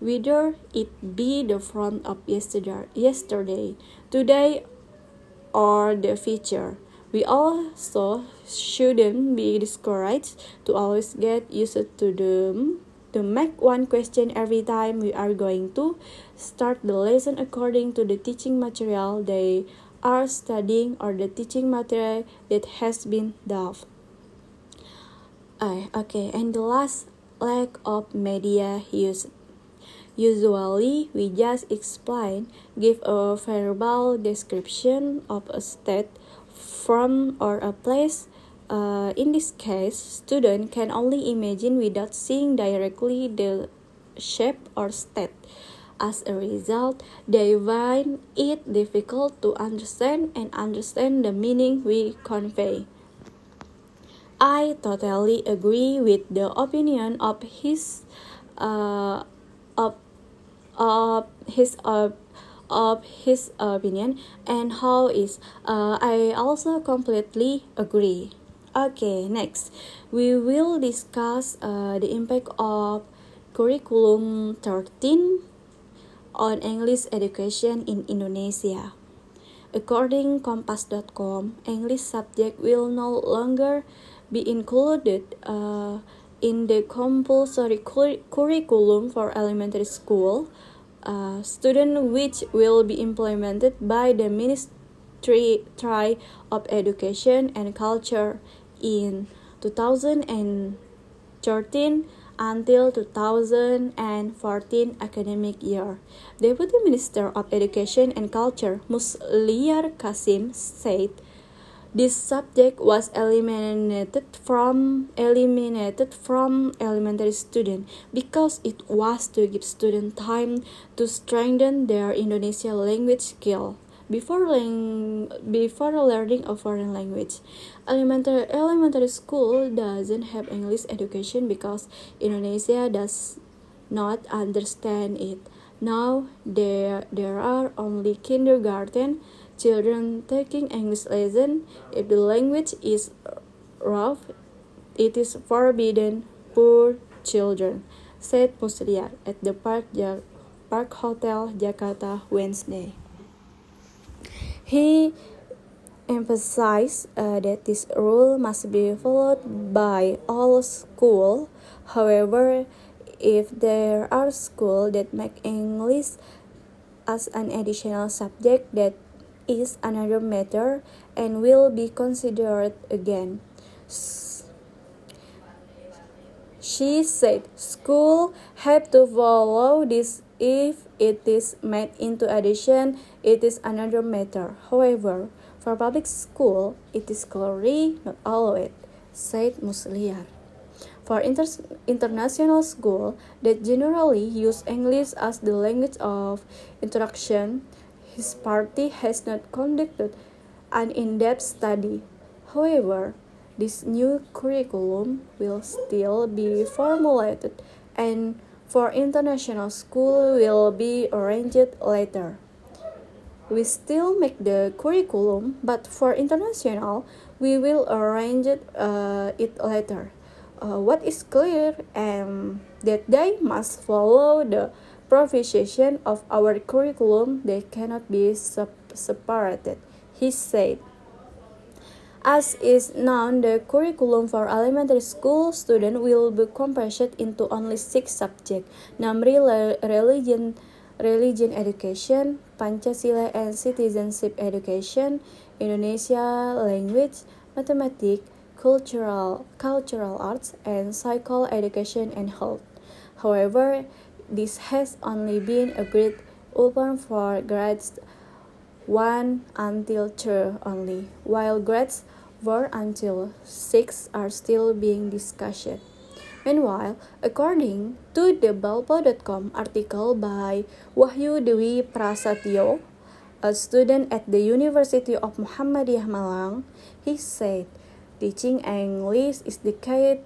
whether it be the front of yesterday, yesterday, today, or the future. We also shouldn't be discouraged to always get used to them to make one question every time we are going to start the lesson according to the teaching material they are studying or the teaching material that has been done. Uh, okay, and the last lack of media use. Usually, we just explain, give a verbal description of a state, from or a place, uh, in this case, student can only imagine without seeing directly the shape or state. As a result, they find it difficult to understand and understand the meaning we convey. I totally agree with the opinion of his uh, of, of his uh, of his opinion and how is uh, I also completely agree. Okay, next we will discuss uh, the impact of curriculum 13 on English education in Indonesia. According Kompas.com, English subject will no longer be included uh, in the compulsory cur curriculum for elementary school. Uh, student which will be implemented by the Ministry of Education and Culture in 2013 until 2014 academic year. Deputy Minister of Education and Culture Musliar Kasim said this subject was eliminated from eliminated from elementary student because it was to give student time to strengthen their Indonesian language skill before, lang- before learning a foreign language. Elementary, elementary school doesn't have English education because Indonesia does not understand it. Now there, there are only kindergarten children taking English lesson. If the language is rough, it is forbidden poor children, said Musliar at the Park, Park Hotel Jakarta Wednesday. He emphasized uh, that this rule must be followed by all schools. However, if there are schools that make English as an additional subject, that is another matter and will be considered again. She said school have to follow this if it is made into addition, it is another matter. However, for public school, it is clearly not allowed, said Musliar. For inter international school that generally use English as the language of interaction, his party has not conducted an in-depth study. However, this new curriculum will still be formulated and for international school will be arranged later. We still make the curriculum, but for international, we will arrange it, uh, it later. Uh, what is clear and that they must follow the provision of our curriculum, they cannot be separated, he said. As is known, the curriculum for elementary school students will be compressed into only six subjects, namely religion, religion education, Pancasila and citizenship education, Indonesia language, mathematics, cultural, cultural arts, and psycho education and health. However, this has only been agreed upon for grades 1 until 2 only, while grades 4 until 6 are still being discussed. Meanwhile, according to the Balpo.com article by Wahyu Dewi Prasatyo, a student at the University of Muhammadiyah Malang, he said, teaching English is the key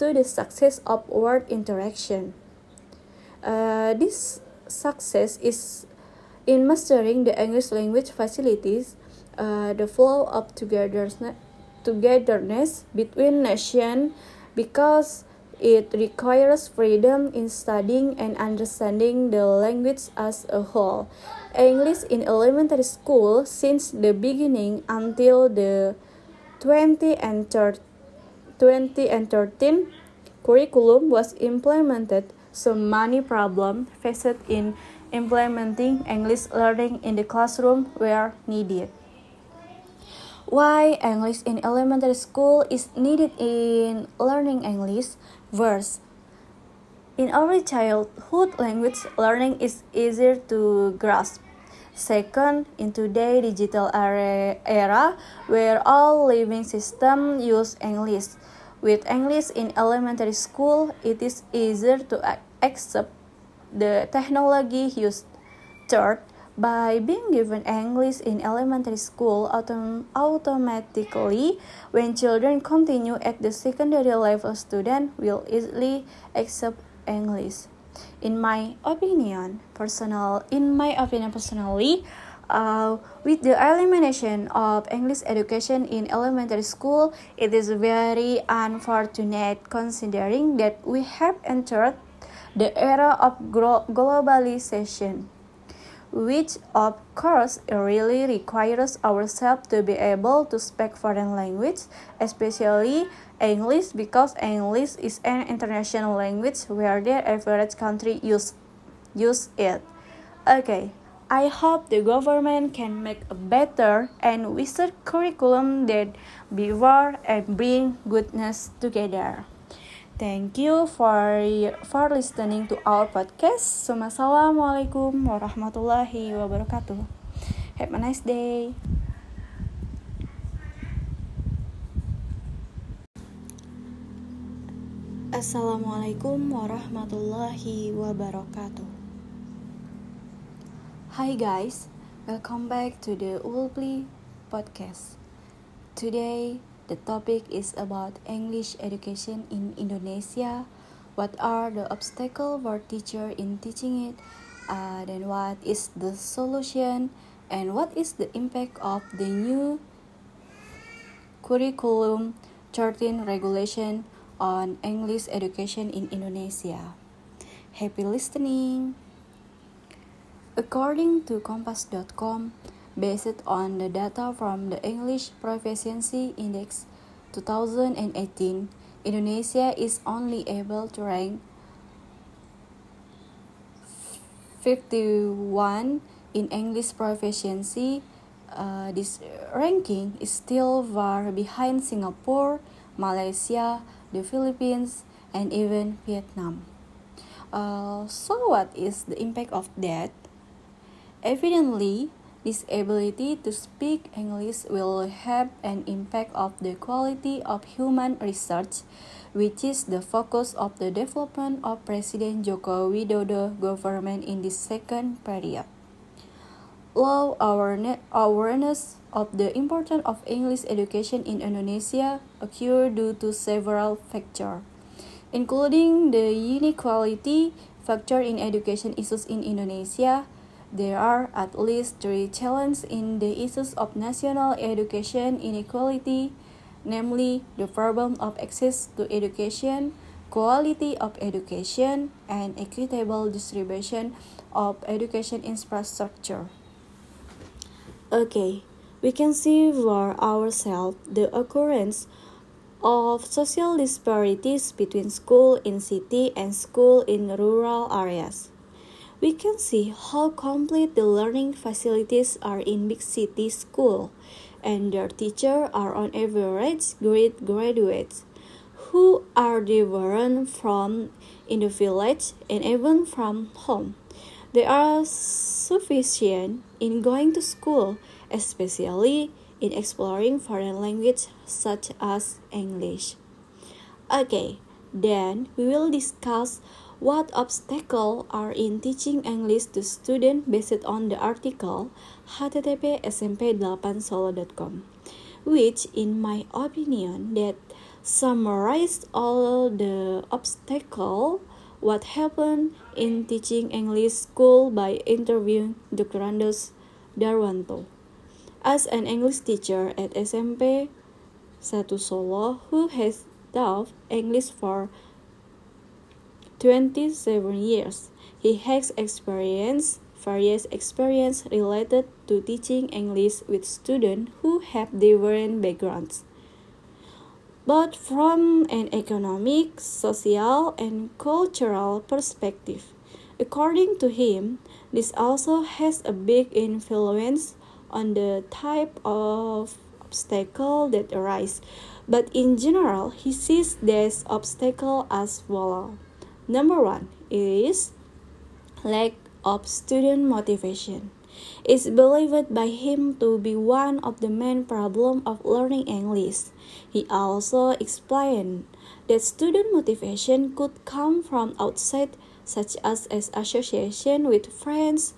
to the success of word interaction. Uh, this success is in mastering the English language facilities, uh, the flow of togetherness, togetherness between nations because it requires freedom in studying and understanding the language as a whole. English in elementary school since the beginning until the 20 and 30, 20 and 13 curriculum was implemented so many problems faced in implementing English learning in the classroom were needed why English in elementary school is needed in learning English. Verse In early childhood, language learning is easier to grasp. Second, in today's digital era, where all living systems use English, with English in elementary school, it is easier to accept the technology used. Third, by being given English in elementary school autom automatically when children continue at the secondary level student will easily accept English. In my opinion personal in my opinion personally uh, with the elimination of English education in elementary school, it is very unfortunate considering that we have entered the era of globalization which of course really requires ourselves to be able to speak foreign language, especially English because English is an international language where the average country use, use it. Okay, I hope the government can make a better and wiser curriculum that before and bring goodness together. Thank you for for listening to our podcast. Assalamualaikum warahmatullahi wabarakatuh. Have a nice day. Assalamualaikum warahmatullahi wabarakatuh. Hi guys, welcome back to the Ulpli podcast. Today The topic is about English education in Indonesia. What are the obstacles for teacher in teaching it? Uh, then what is the solution? And what is the impact of the new curriculum 13 regulation on English education in Indonesia? Happy listening! According to Kompas.com, based on the data from the English Proficiency Index 2018, Indonesia is only able to rank 51 in English proficiency. Uh, this ranking is still far behind Singapore, Malaysia, the Philippines, and even Vietnam. Uh, so, what is the impact of that? Evidently, this ability to speak English will have an impact of the quality of human research, which is the focus of the development of President Joko Widodo government in this second period. Low awareness of the importance of English education in Indonesia occurred due to several factors, including the inequality factor in education issues in Indonesia, there are at least three challenges in the issues of national education inequality, namely the problem of access to education, quality of education, and equitable distribution of education infrastructure. Okay, we can see for ourselves the occurrence of social disparities between school in city and school in rural areas. We can see how complete the learning facilities are in big city school and their teachers are on average great graduates who are different from in the village and even from home. They are sufficient in going to school, especially in exploring foreign language such as English. Okay, then we will discuss what obstacles are in teaching English to students based on the article http smp8solo.com which in my opinion that summarized all the obstacles what happened in teaching English school by interviewing Dr. Andos Darwanto. As an English teacher at SMP 1 Solo who has taught English for 27 years, he has experienced various experience related to teaching English with students who have different backgrounds. But from an economic, social, and cultural perspective, according to him, this also has a big influence on the type of obstacle that arise, but in general, he sees this obstacle as follow. Number one is lack of student motivation. It's believed by him to be one of the main problems of learning English. He also explained that student motivation could come from outside, such as, as association with friends,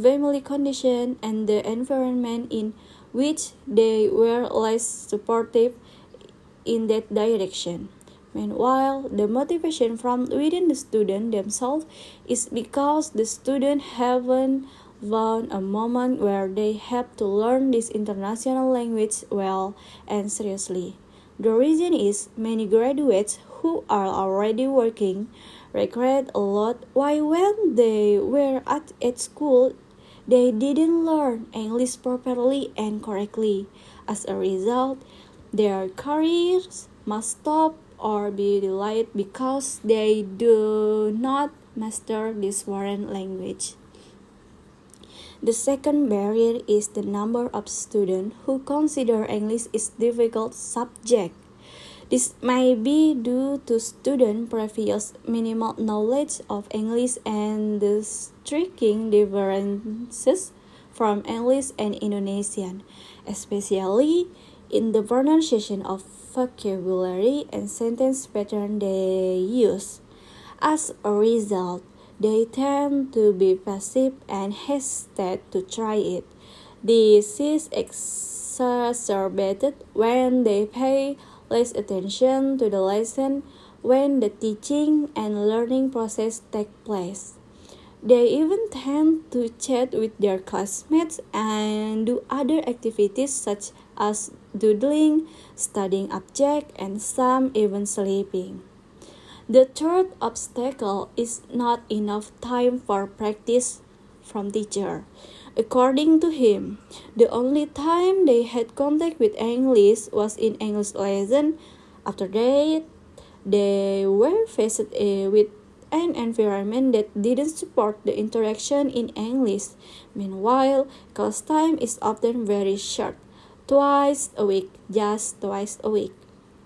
family condition, and the environment in which they were less supportive in that direction. Meanwhile, the motivation from within the student themselves is because the student haven't found a moment where they have to learn this international language well and seriously. The reason is many graduates who are already working regret a lot why when they were at, at school they didn't learn English properly and correctly. As a result, their careers must stop or be delayed because they do not master this foreign language. The second barrier is the number of students who consider English is difficult subject. This may be due to student previous minimal knowledge of English and the striking differences from English and Indonesian, especially in the pronunciation of vocabulary and sentence pattern they use. As a result, they tend to be passive and hesitate to try it. This is exacerbated when they pay less attention to the lesson when the teaching and learning process take place. They even tend to chat with their classmates and do other activities such as doodling, studying objects, and some even sleeping. The third obstacle is not enough time for practice from teacher. According to him, the only time they had contact with English was in English lesson. After that, they were faced uh, with an environment that didn't support the interaction in English. Meanwhile, class time is often very short, twice a week, just twice a week.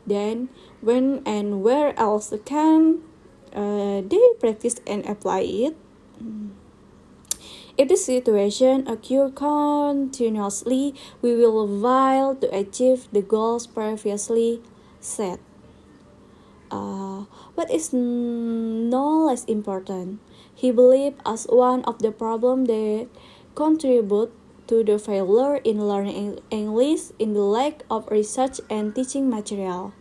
Then, when and where else can uh, they practice and apply it? If the situation occurs continuously, we will fail to achieve the goals previously set. Uh, is no less important, he believed as one of the problems that contribute to the failure in learning English in the lack of research and teaching material.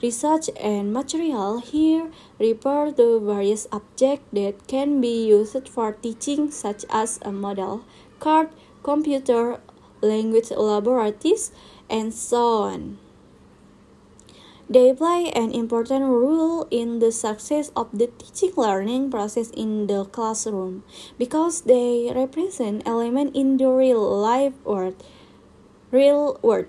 Research and material here refer to various objects that can be used for teaching, such as a model, card, computer, language laboratories, and so on. They play an important role in the success of the teaching learning process in the classroom because they represent elements in the real life world, real world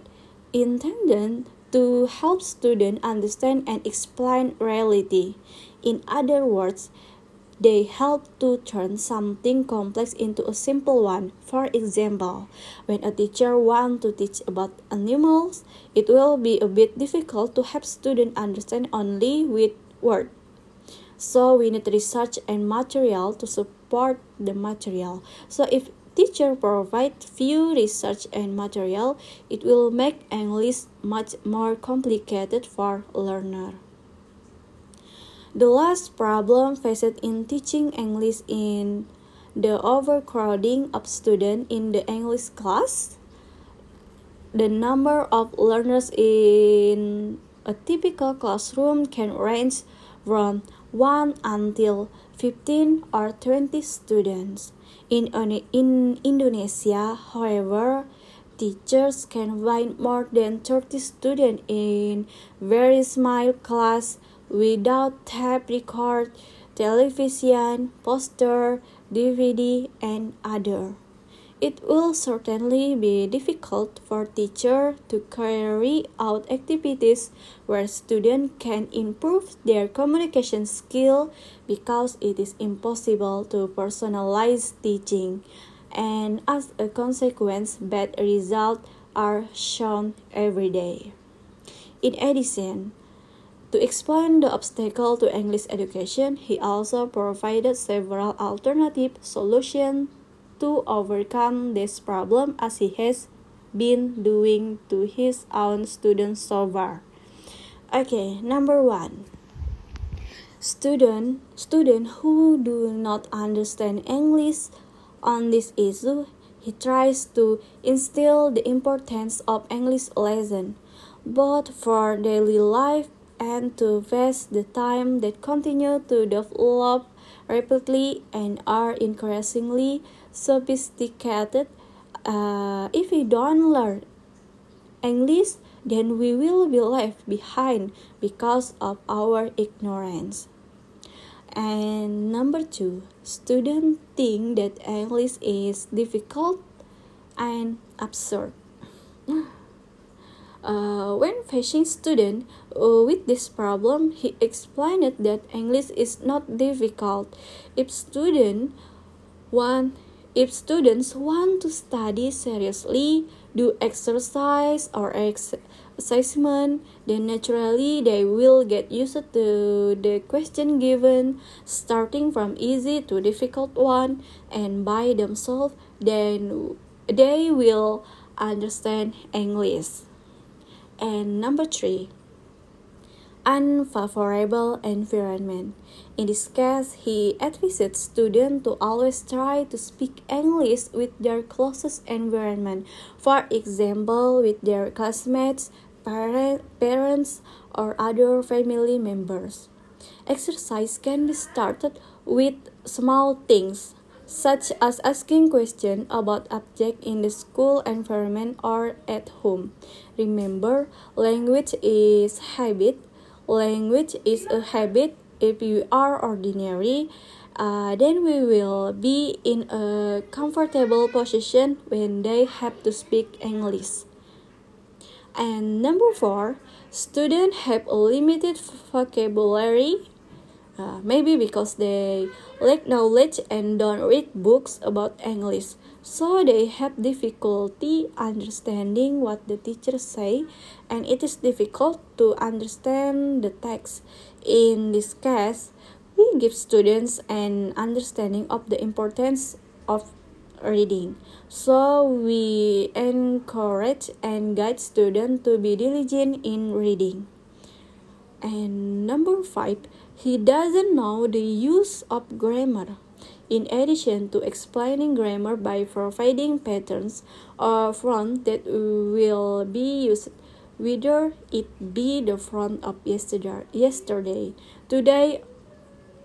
intended to help students understand and explain reality. In other words, they help to turn something complex into a simple one. For example, when a teacher wants to teach about animals, it will be a bit difficult to have students understand only with words. So we need research and material to support the material. So if teacher provide few research and material, it will make English much more complicated for learner. The last problem faced in teaching English in the overcrowding of students in the English class. The number of learners in a typical classroom can range from 1 until 15 or 20 students. In, in Indonesia, however, teachers can find more than 30 students in very small class without tape record, television, poster, DVD, and other. It will certainly be difficult for teacher to carry out activities where students can improve their communication skill because it is impossible to personalize teaching and as a consequence bad results are shown every day. In addition, to explain the obstacle to English education, he also provided several alternative solutions to overcome this problem as he has been doing to his own students so far. Okay, number one. Student student who do not understand English on this issue, he tries to instill the importance of English lesson, both for daily life and to waste the time that continue to develop rapidly and are increasingly sophisticated. Uh, if we don't learn English, then we will be left behind because of our ignorance. And number two, students think that English is difficult and absurd. Uh, when facing student uh, with this problem, he explained that English is not difficult. If student want, if students want to study seriously, do exercise or ex assessment, then naturally they will get used to the question given, starting from easy to difficult one, and by themselves, then they will understand English. And number three, unfavorable environment. In this case, he advises students to always try to speak English with their closest environment, for example, with their classmates, parents, or other family members. Exercise can be started with small things such as asking questions about objects in the school environment or at home. Remember, language is habit. Language is a habit. If you are ordinary, uh, then we will be in a comfortable position when they have to speak English. And number four, students have a limited vocabulary uh, maybe because they lack knowledge and don't read books about English, so they have difficulty understanding what the teachers say, and it is difficult to understand the text. In this case, we give students an understanding of the importance of reading. So we encourage and guide students to be diligent in reading. And number five, he doesn't know the use of grammar. In addition to explaining grammar by providing patterns or forms that will be used whether it be the front of yesterday, today,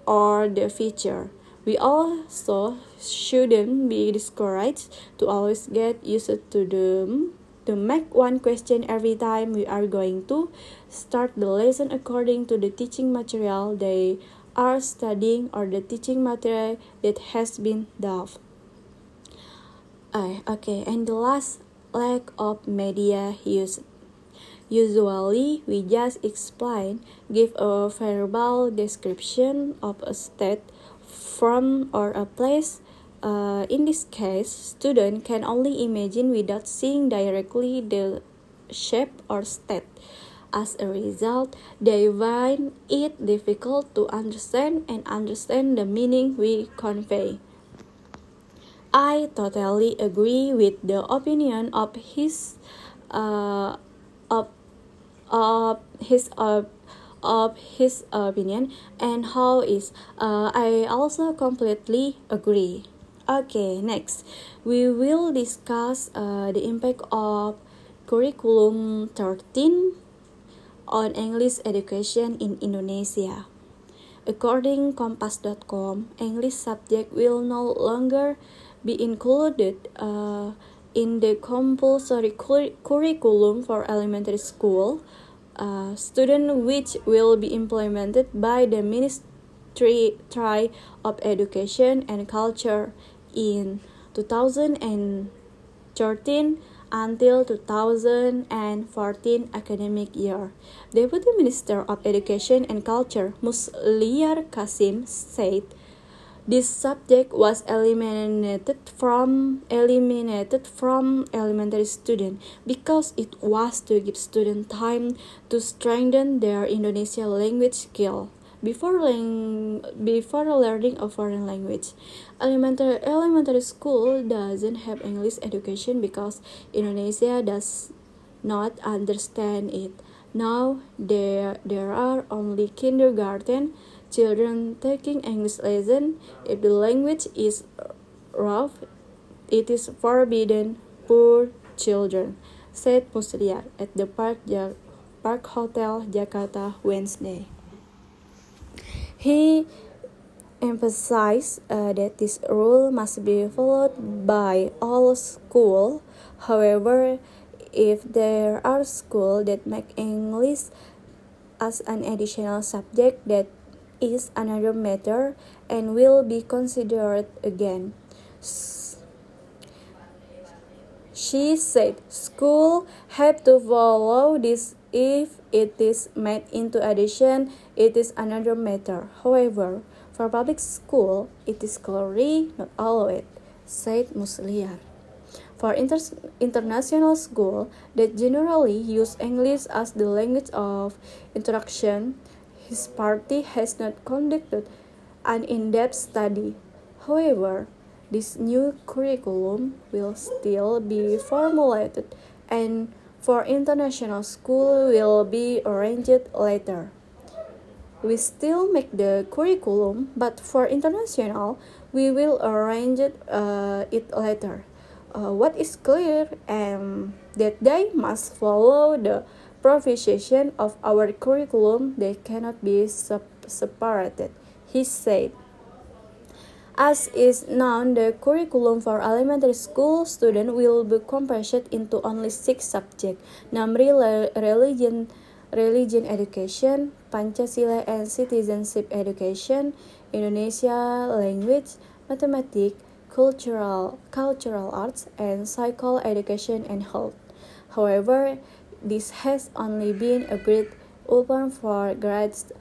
or the future. We also shouldn't be discouraged to always get used to them to make one question every time we are going to start the lesson according to the teaching material they are studying or the teaching material that has been. Uh, okay, and the last lack of media use. Usually, we just explain, give a verbal description of a state, from or a place. Uh, in this case, student can only imagine without seeing directly the shape or state. As a result, they find it difficult to understand and understand the meaning we convey. I totally agree with the opinion of his uh, of, of his uh, of his opinion and how is uh, I also completely agree. Okay, next we will discuss uh, the impact of curriculum 13 on English education in Indonesia. According Kompas.com, English subject will no longer be included uh, in the compulsory cur curriculum for elementary school, uh, student which will be implemented by the Ministry of Education and Culture in 2013 until 2014 academic year. Deputy Minister of Education and Culture Musliar Kasim said this subject was eliminated from eliminated from elementary student because it was to give student time to strengthen their Indonesian language skill before, lang- before learning a foreign language. Elementary, elementary school doesn't have English education because Indonesia does not understand it. Now there, there are only kindergarten children taking English lesson. If the language is rough, it is forbidden poor children, said Musliar at the Park, ja Park Hotel Jakarta Wednesday. He emphasized uh, that this rule must be followed by all schools. However, if there are schools that make English as an additional subject that is another matter and will be considered again. She said school have to follow this if it is made into addition it is another matter. However, for public school it is clearly not allowed, said Musliar. For inter international school that generally use English as the language of interaction, his party has not conducted an in-depth study. However, this new curriculum will still be formulated and for international school will be arranged later. We still make the curriculum, but for international, we will arrange it, uh, it later. Uh, what is clear um, that they must follow the provision of our curriculum, they cannot be separated, he said. As is known, the curriculum for elementary school students will be compressed into only six subjects, namely religion, religion education, Pancasila and citizenship education, Indonesia language, mathematics, cultural, cultural arts, and psycho education and health. However, this has only been agreed upon for grades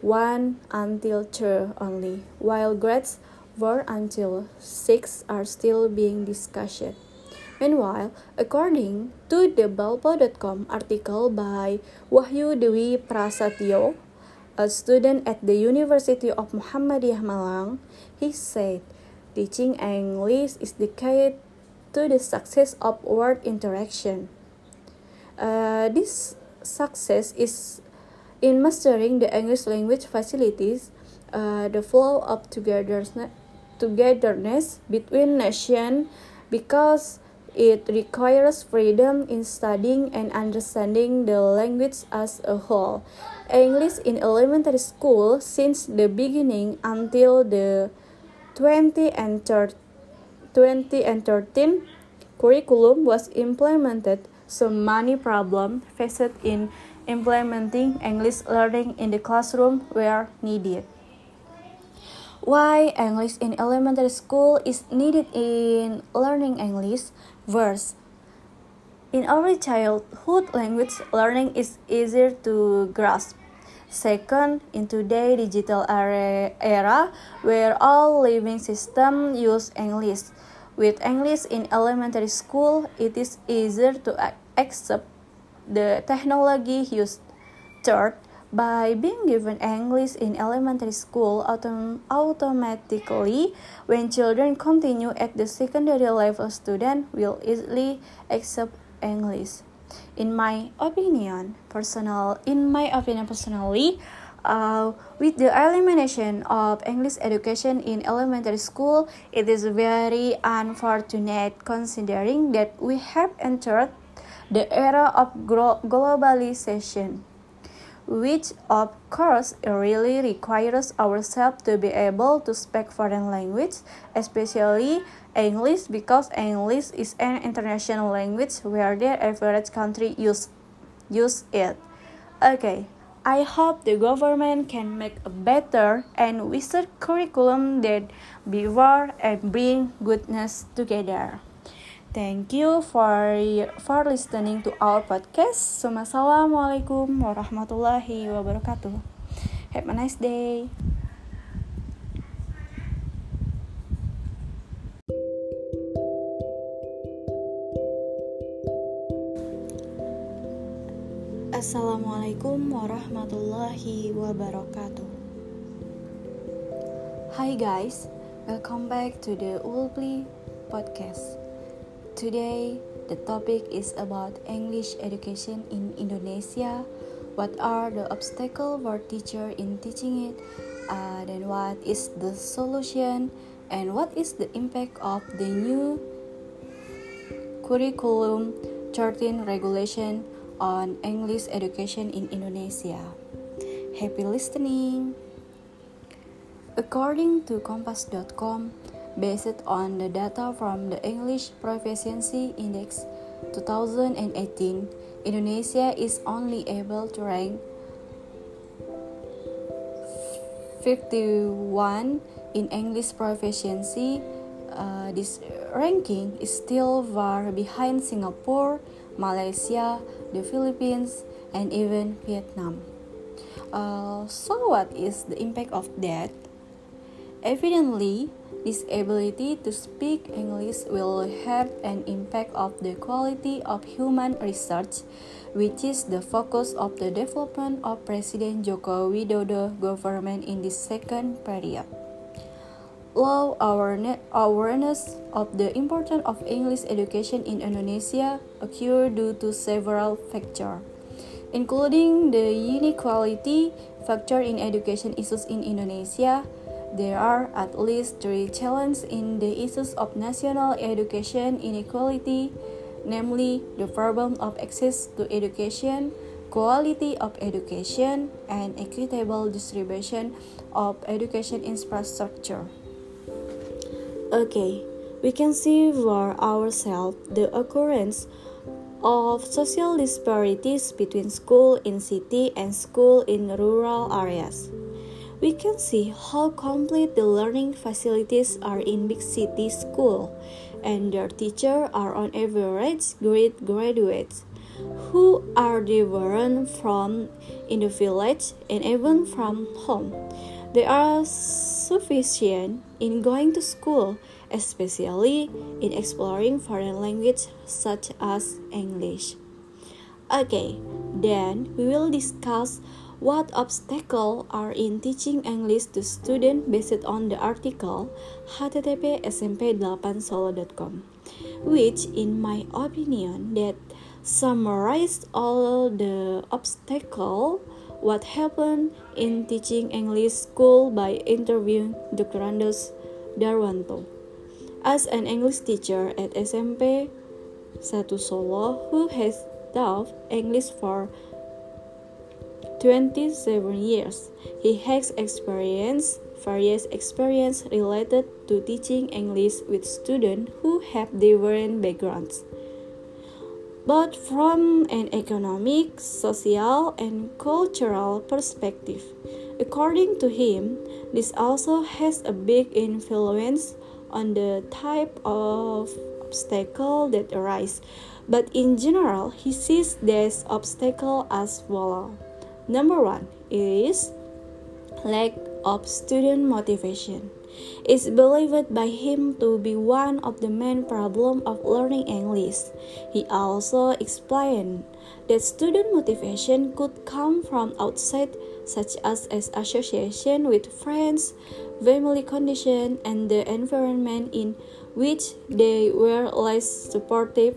1 until 2 only, while grades 4 until 6 are still being discussed. Meanwhile, according to the Balpo.com article by Wahyu Dewi Prasatyo, a student at the University of Muhammadiyah Malang, he said, teaching English is the key to the success of word interaction. Uh, this success is in mastering the English language facilities, uh, the flow of togetherness, togetherness between nations because It requires freedom in studying and understanding the language as a whole. English in elementary school since the beginning until the 20 and 30 20 and 13 curriculum was implemented, so many problems faced in implementing English learning in the classroom were needed. Why English in elementary school is needed in learning English? First, in early childhood, language learning is easier to grasp. Second, in today's digital era, where all living systems use English, with English in elementary school, it is easier to accept the technology used. Third, by being given English in elementary school autom automatically, when children continue at the secondary level, student will easily accept English. In my opinion, personal, in my opinion personally, uh, with the elimination of English education in elementary school, it is very unfortunate considering that we have entered the era of globalization, which of course really requires ourselves to be able to speak foreign language, especially English because English is an international language where the average country use use it. Okay, I hope the government can make a better and wiser curriculum that beware and bring goodness together. Thank you for for listening to our podcast. Assalamualaikum warahmatullahi wabarakatuh. Have a nice day. Assalamualaikum warahmatullahi wabarakatuh. Hi guys, welcome back to the Ulpli podcast. Today, the topic is about English education in Indonesia. What are the obstacles for teacher in teaching it? Uh, then what is the solution? And what is the impact of the new curriculum 13 regulation on English education in Indonesia. Happy listening! According to Kompas.com, based on the data from the English Proficiency Index 2018, Indonesia is only able to rank 51 in English proficiency. Uh, this ranking is still far behind Singapore, Malaysia, the Philippines, and even Vietnam. Uh, so, what is the impact of that? Evidently, this ability to speak English will have an impact of the quality of human research, which is the focus of the development of President Joko Widodo government in this second period low awareness of the importance of English education in Indonesia occurred due to several factors, including the inequality factor in education issues in Indonesia. There are at least three challenges in the issues of national education inequality, namely the problem of access to education, quality of education, and equitable distribution of education infrastructure. Okay, we can see for ourselves the occurrence of social disparities between school in city and school in rural areas. We can see how complete the learning facilities are in big city school and their teachers are on average great graduates who are different from in the village and even from home. They are sufficient in going to school, especially in exploring foreign language such as English. Okay, then we will discuss what obstacles are in teaching English to students based on the article http smp8solo.com which in my opinion that summarized all the obstacles what happened in teaching English school by interviewing Dr. Andos Darwanto. As an English teacher at SMP Satu Solo, who has taught English for 27 years. He has experience various experience related to teaching English with students who have different backgrounds. But from an economic, social, and cultural perspective, according to him, this also has a big influence on the type of obstacle that arise. But in general, he sees this obstacle as follow. Number one is lack of student motivation. It's believed by him to be one of the main problems of learning English. He also explained that student motivation could come from outside such as, as association with friends, family condition, and the environment in which they were less supportive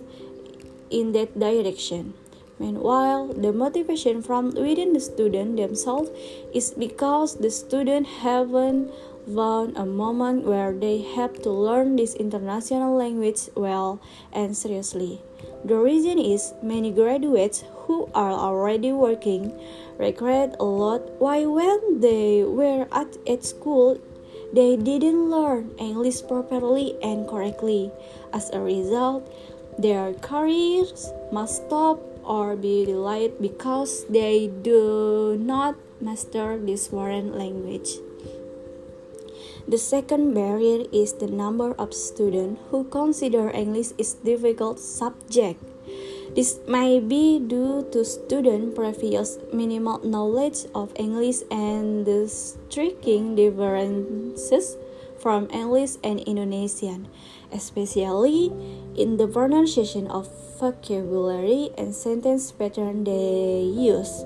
in that direction. Meanwhile, the motivation from within the student themselves is because the student haven't found a moment where they have to learn this international language well and seriously. The reason is many graduates who are already working regret a lot why when they were at, at school they didn't learn English properly and correctly. As a result, their careers must stop or be delayed because they do not master this foreign language. The second barrier is the number of students who consider English is difficult subject. This may be due to student previous minimal knowledge of English and the striking differences from English and Indonesian, especially in the pronunciation of vocabulary and sentence pattern they use.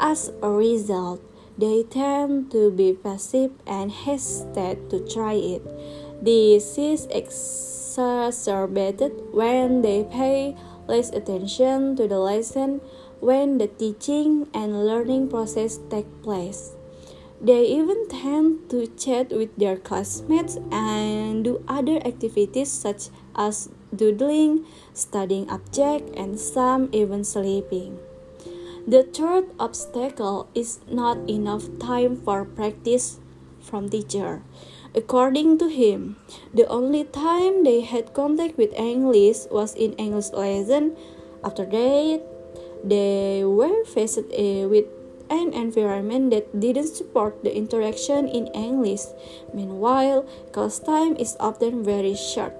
As a result, they tend to be passive and hesitate to try it. This is exacerbated when they pay less attention to the lesson when the teaching and learning process take place. They even tend to chat with their classmates and do other activities such as doodling, studying objects, and some even sleeping. The third obstacle is not enough time for practice from teacher. According to him, the only time they had contact with English was in English lesson. After that, they were faced uh, with an environment that didn't support the interaction in English. Meanwhile, class time is often very short,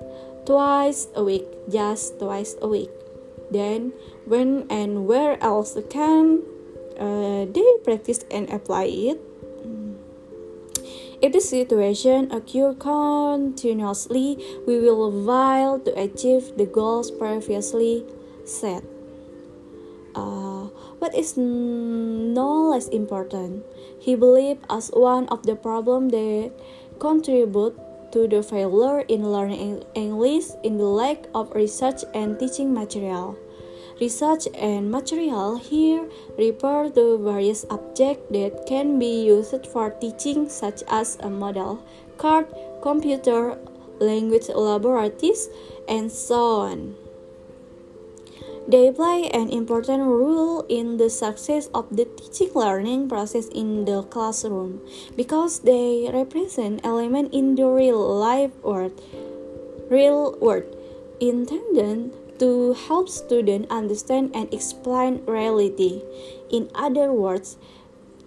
twice a week, just twice a week. Then, when and where else can uh, they practice and apply it? If the situation occurs continuously, we will fail to achieve the goals previously set. Uh, what is no less important, he believed as one of the problems that contribute to the failure in learning English in the lack of research and teaching material. Research and material here refer to various objects that can be used for teaching such as a model, card, computer, language laboratories, and so on. They play an important role in the success of the teaching learning process in the classroom because they represent elements in the real life world, real world intended to help students understand and explain reality. In other words,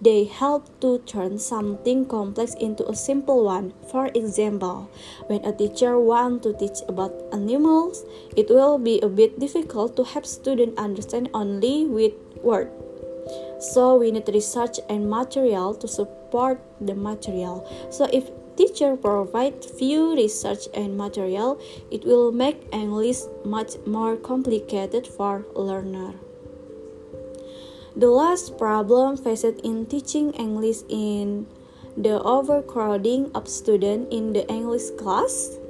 they help to turn something complex into a simple one. For example, when a teacher wants to teach about animals, it will be a bit difficult to have students understand only with words. So we need research and material to support the material. So if teacher provide few research and material, it will make English much more complicated for learner. The last problem faced in teaching English in the overcrowding of students in the English class.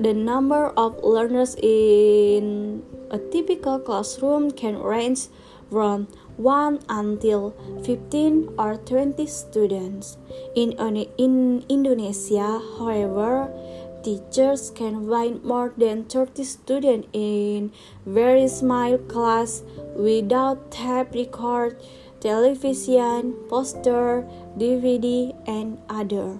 The number of learners in a typical classroom can range from 1 until 15 or 20 students. In, in Indonesia, however, teachers can find more than 30 students in very small class without tape record, television, poster, DVD, and other.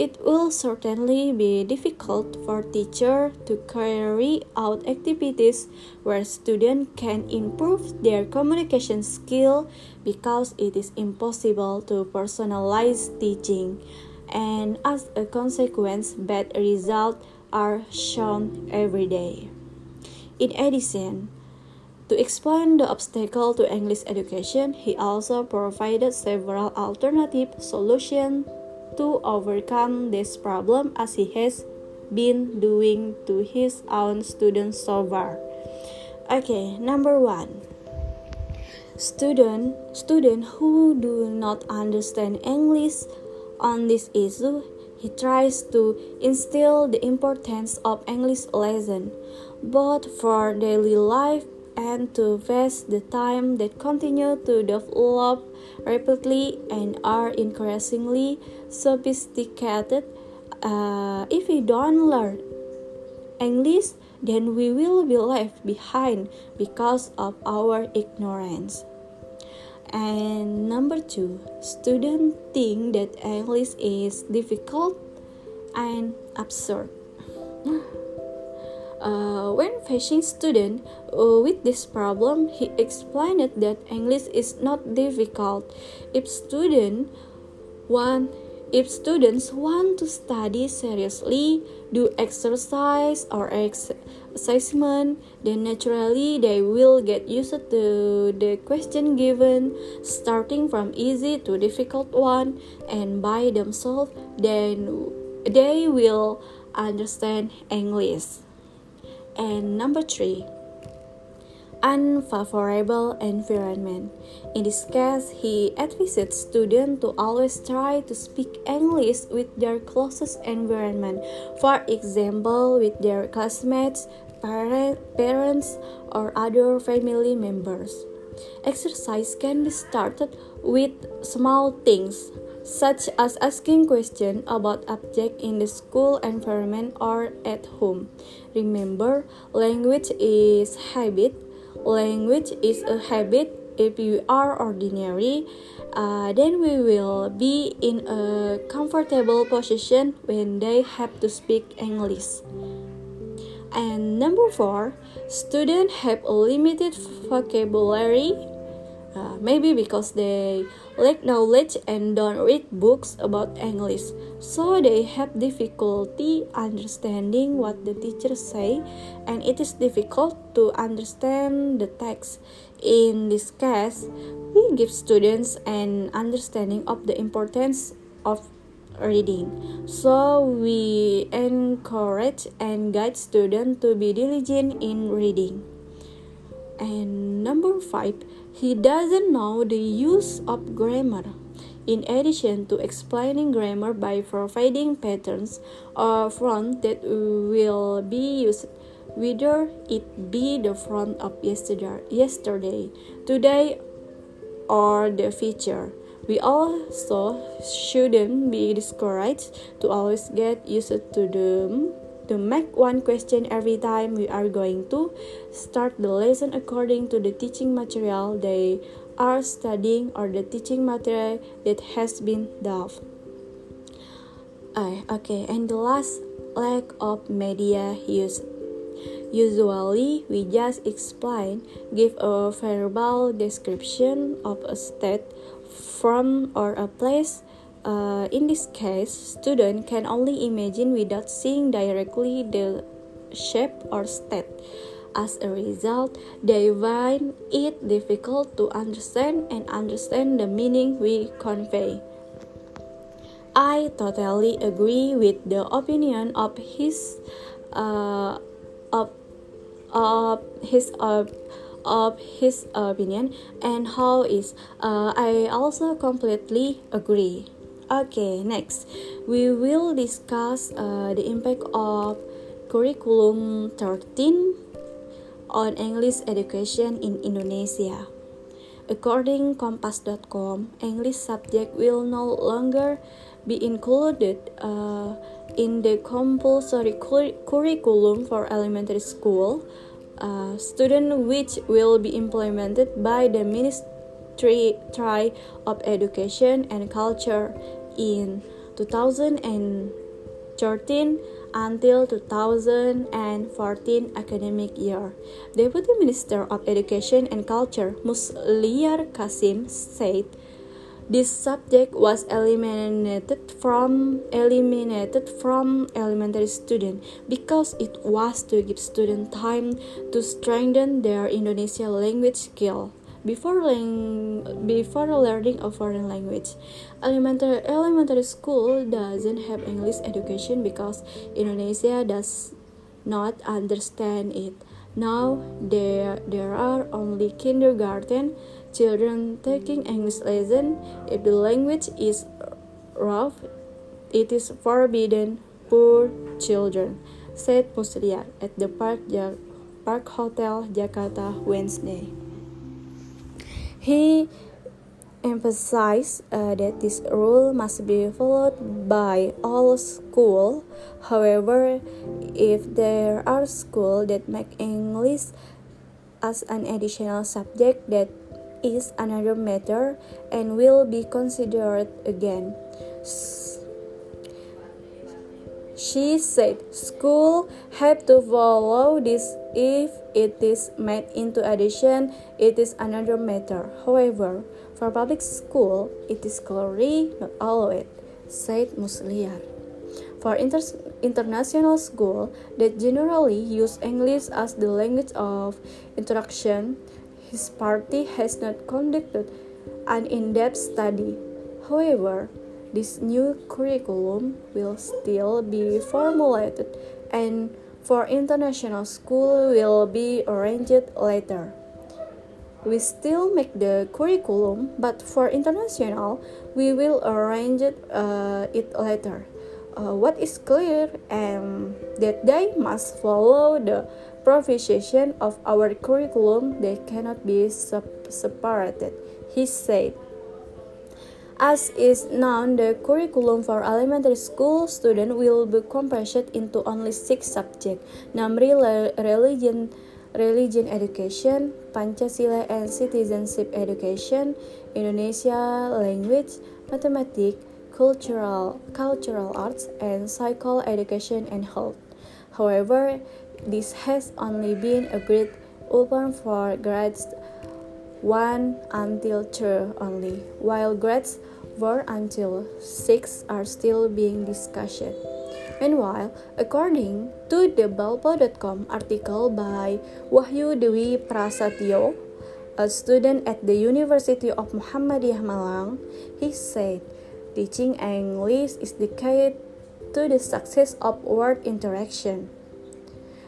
It will certainly be difficult for teacher to carry out activities where students can improve their communication skill because it is impossible to personalize teaching and as a consequence bad results are shown every day. In addition, to explain the obstacle to English education, he also provided several alternative solutions to overcome this problem as he has been doing to his own students so far. Okay, number one. Student student who do not understand English on this issue, he tries to instill the importance of English lesson, both for daily life and to waste the time that continue to develop rapidly and are increasingly sophisticated. Uh, if we don't learn English, then we will be left behind because of our ignorance. And number two, students think that English is difficult and absurd. Uh, when facing student uh, with this problem, he explained that English is not difficult. If student want if students want to study seriously, do exercise or ex assessment, then naturally they will get used to the question given, starting from easy to difficult one, and by themselves, then they will understand English. And number three, unfavorable environment. In this case, he advised students to always try to speak English with their closest environment, for example, with their classmates, parents, or other family members. Exercise can be started with small things such as asking questions about objects in the school environment or at home. Remember, language is habit language is a habit. If you are ordinary uh, then we will be in a comfortable position when they have to speak english. And number four students have a limited vocabulary. Uh, maybe because they lack knowledge and don't read books about English, so they have difficulty understanding what the teachers say, and it is difficult to understand the text. In this case, we give students an understanding of the importance of reading. So we encourage and guide students to be diligent in reading. And number five, he doesn't know the use of grammar. In addition to explaining grammar by providing patterns or front that will be used, whether it be the front of yesterday, yesterday, today, or the future. We also shouldn't be discouraged to always get used to them to make one question every time we are going to start the lesson according to the teaching material they are studying or the teaching material that has been developed. Uh, okay, and the last lack of media use. Usually, we just explain, give a verbal description of a state from or a place uh, in this case, student can only imagine without seeing directly the shape or state. As a result, they find it difficult to understand and understand the meaning we convey. I totally agree with the opinion of his uh, of, of his uh, of his opinion and how is uh, I also completely agree. Okay, next we will discuss uh, the impact of curriculum 13 on English education in Indonesia. According Kompas.com, English subject will no longer be included uh, in the compulsory cur curriculum for elementary school, uh, student which will be implemented by the Ministry of Education and Culture in 2013 until 2014 academic year. Deputy Minister of Education and Culture Musliar Kasim said this subject was eliminated from eliminated from elementary student because it was to give student time to strengthen their Indonesian language skill before, learning, before learning a foreign language. Elementary, elementary school doesn't have English education because Indonesia does not understand it. Now there, there are only kindergarten children taking English lesson. If the language is rough, it is forbidden for children, said Musliar at the Park, Park Hotel Jakarta Wednesday. He emphasized uh, that this rule must be followed by all schools. However, if there are schools that make English as an additional subject, that is another matter and will be considered again. She said school have to follow this if it is made into addition it is another matter. However, for public school it is clearly not allowed, said Musliar. For inter international school that generally use English as the language of instruction, his party has not conducted an in-depth study. However, this new curriculum will still be formulated and for international school will be arranged later. We still make the curriculum, but for international, we will arrange it, uh, it later. Uh, what is clear um, that they must follow the provision of our curriculum, they cannot be separated, he said. As is known, the curriculum for elementary school students will be compressed into only six subjects, namely religion, religion education, Pancasila and citizenship education, Indonesia language, mathematics, cultural, cultural arts, and psycho education and health. However, this has only been agreed upon for grades 1 until 2 only, while grades 4 until 6 are still being discussed. Meanwhile, according to the Balpo.com article by Wahyu Dewi Prasatyo, a student at the University of Muhammadiyah Malang, he said, teaching English is the key to the success of word interaction.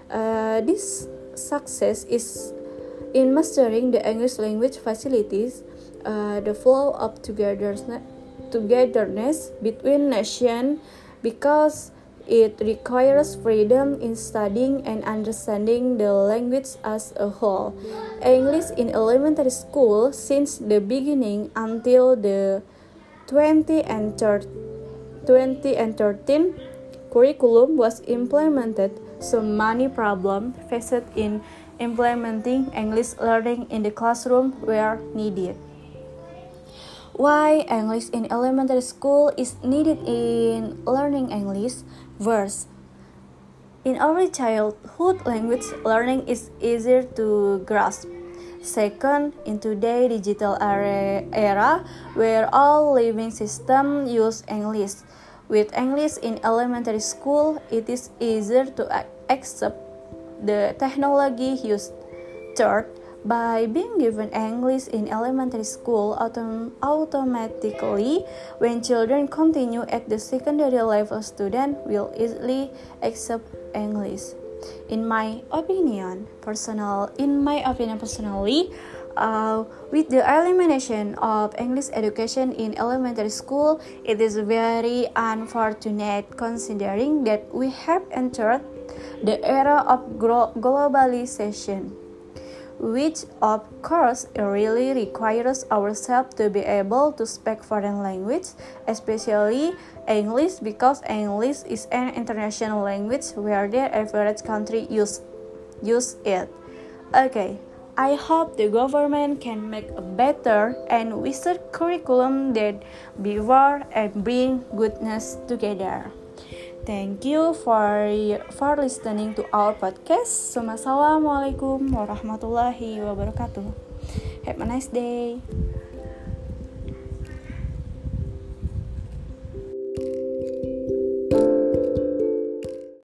Uh, this success is in mastering the English language facilities uh, the flow of togetherness, togetherness between nations because it requires freedom in studying and understanding the language as a whole. English in elementary school since the beginning until the 20 and 30, 20 and 13 curriculum was implemented so many problems faced in implementing English learning in the classroom were needed. Why English in elementary school is needed in learning English? Verse In early childhood, language learning is easier to grasp. Second, in today's digital era, where all living systems use English, with English in elementary school, it is easier to accept the technology used. Third, by being given English in elementary school autom automatically when children continue at the secondary level student will easily accept English in my opinion personal in my opinion personally uh, with the elimination of English education in elementary school, it is very unfortunate considering that we have entered the era of globalization. Which of course really requires ourselves to be able to speak foreign language, especially English because English is an international language where the average country use use it. Okay, I hope the government can make a better and wiser curriculum that beware and bring goodness together. Thank you for for listening to our podcast. Assalamualaikum warahmatullahi wabarakatuh. Have a nice day.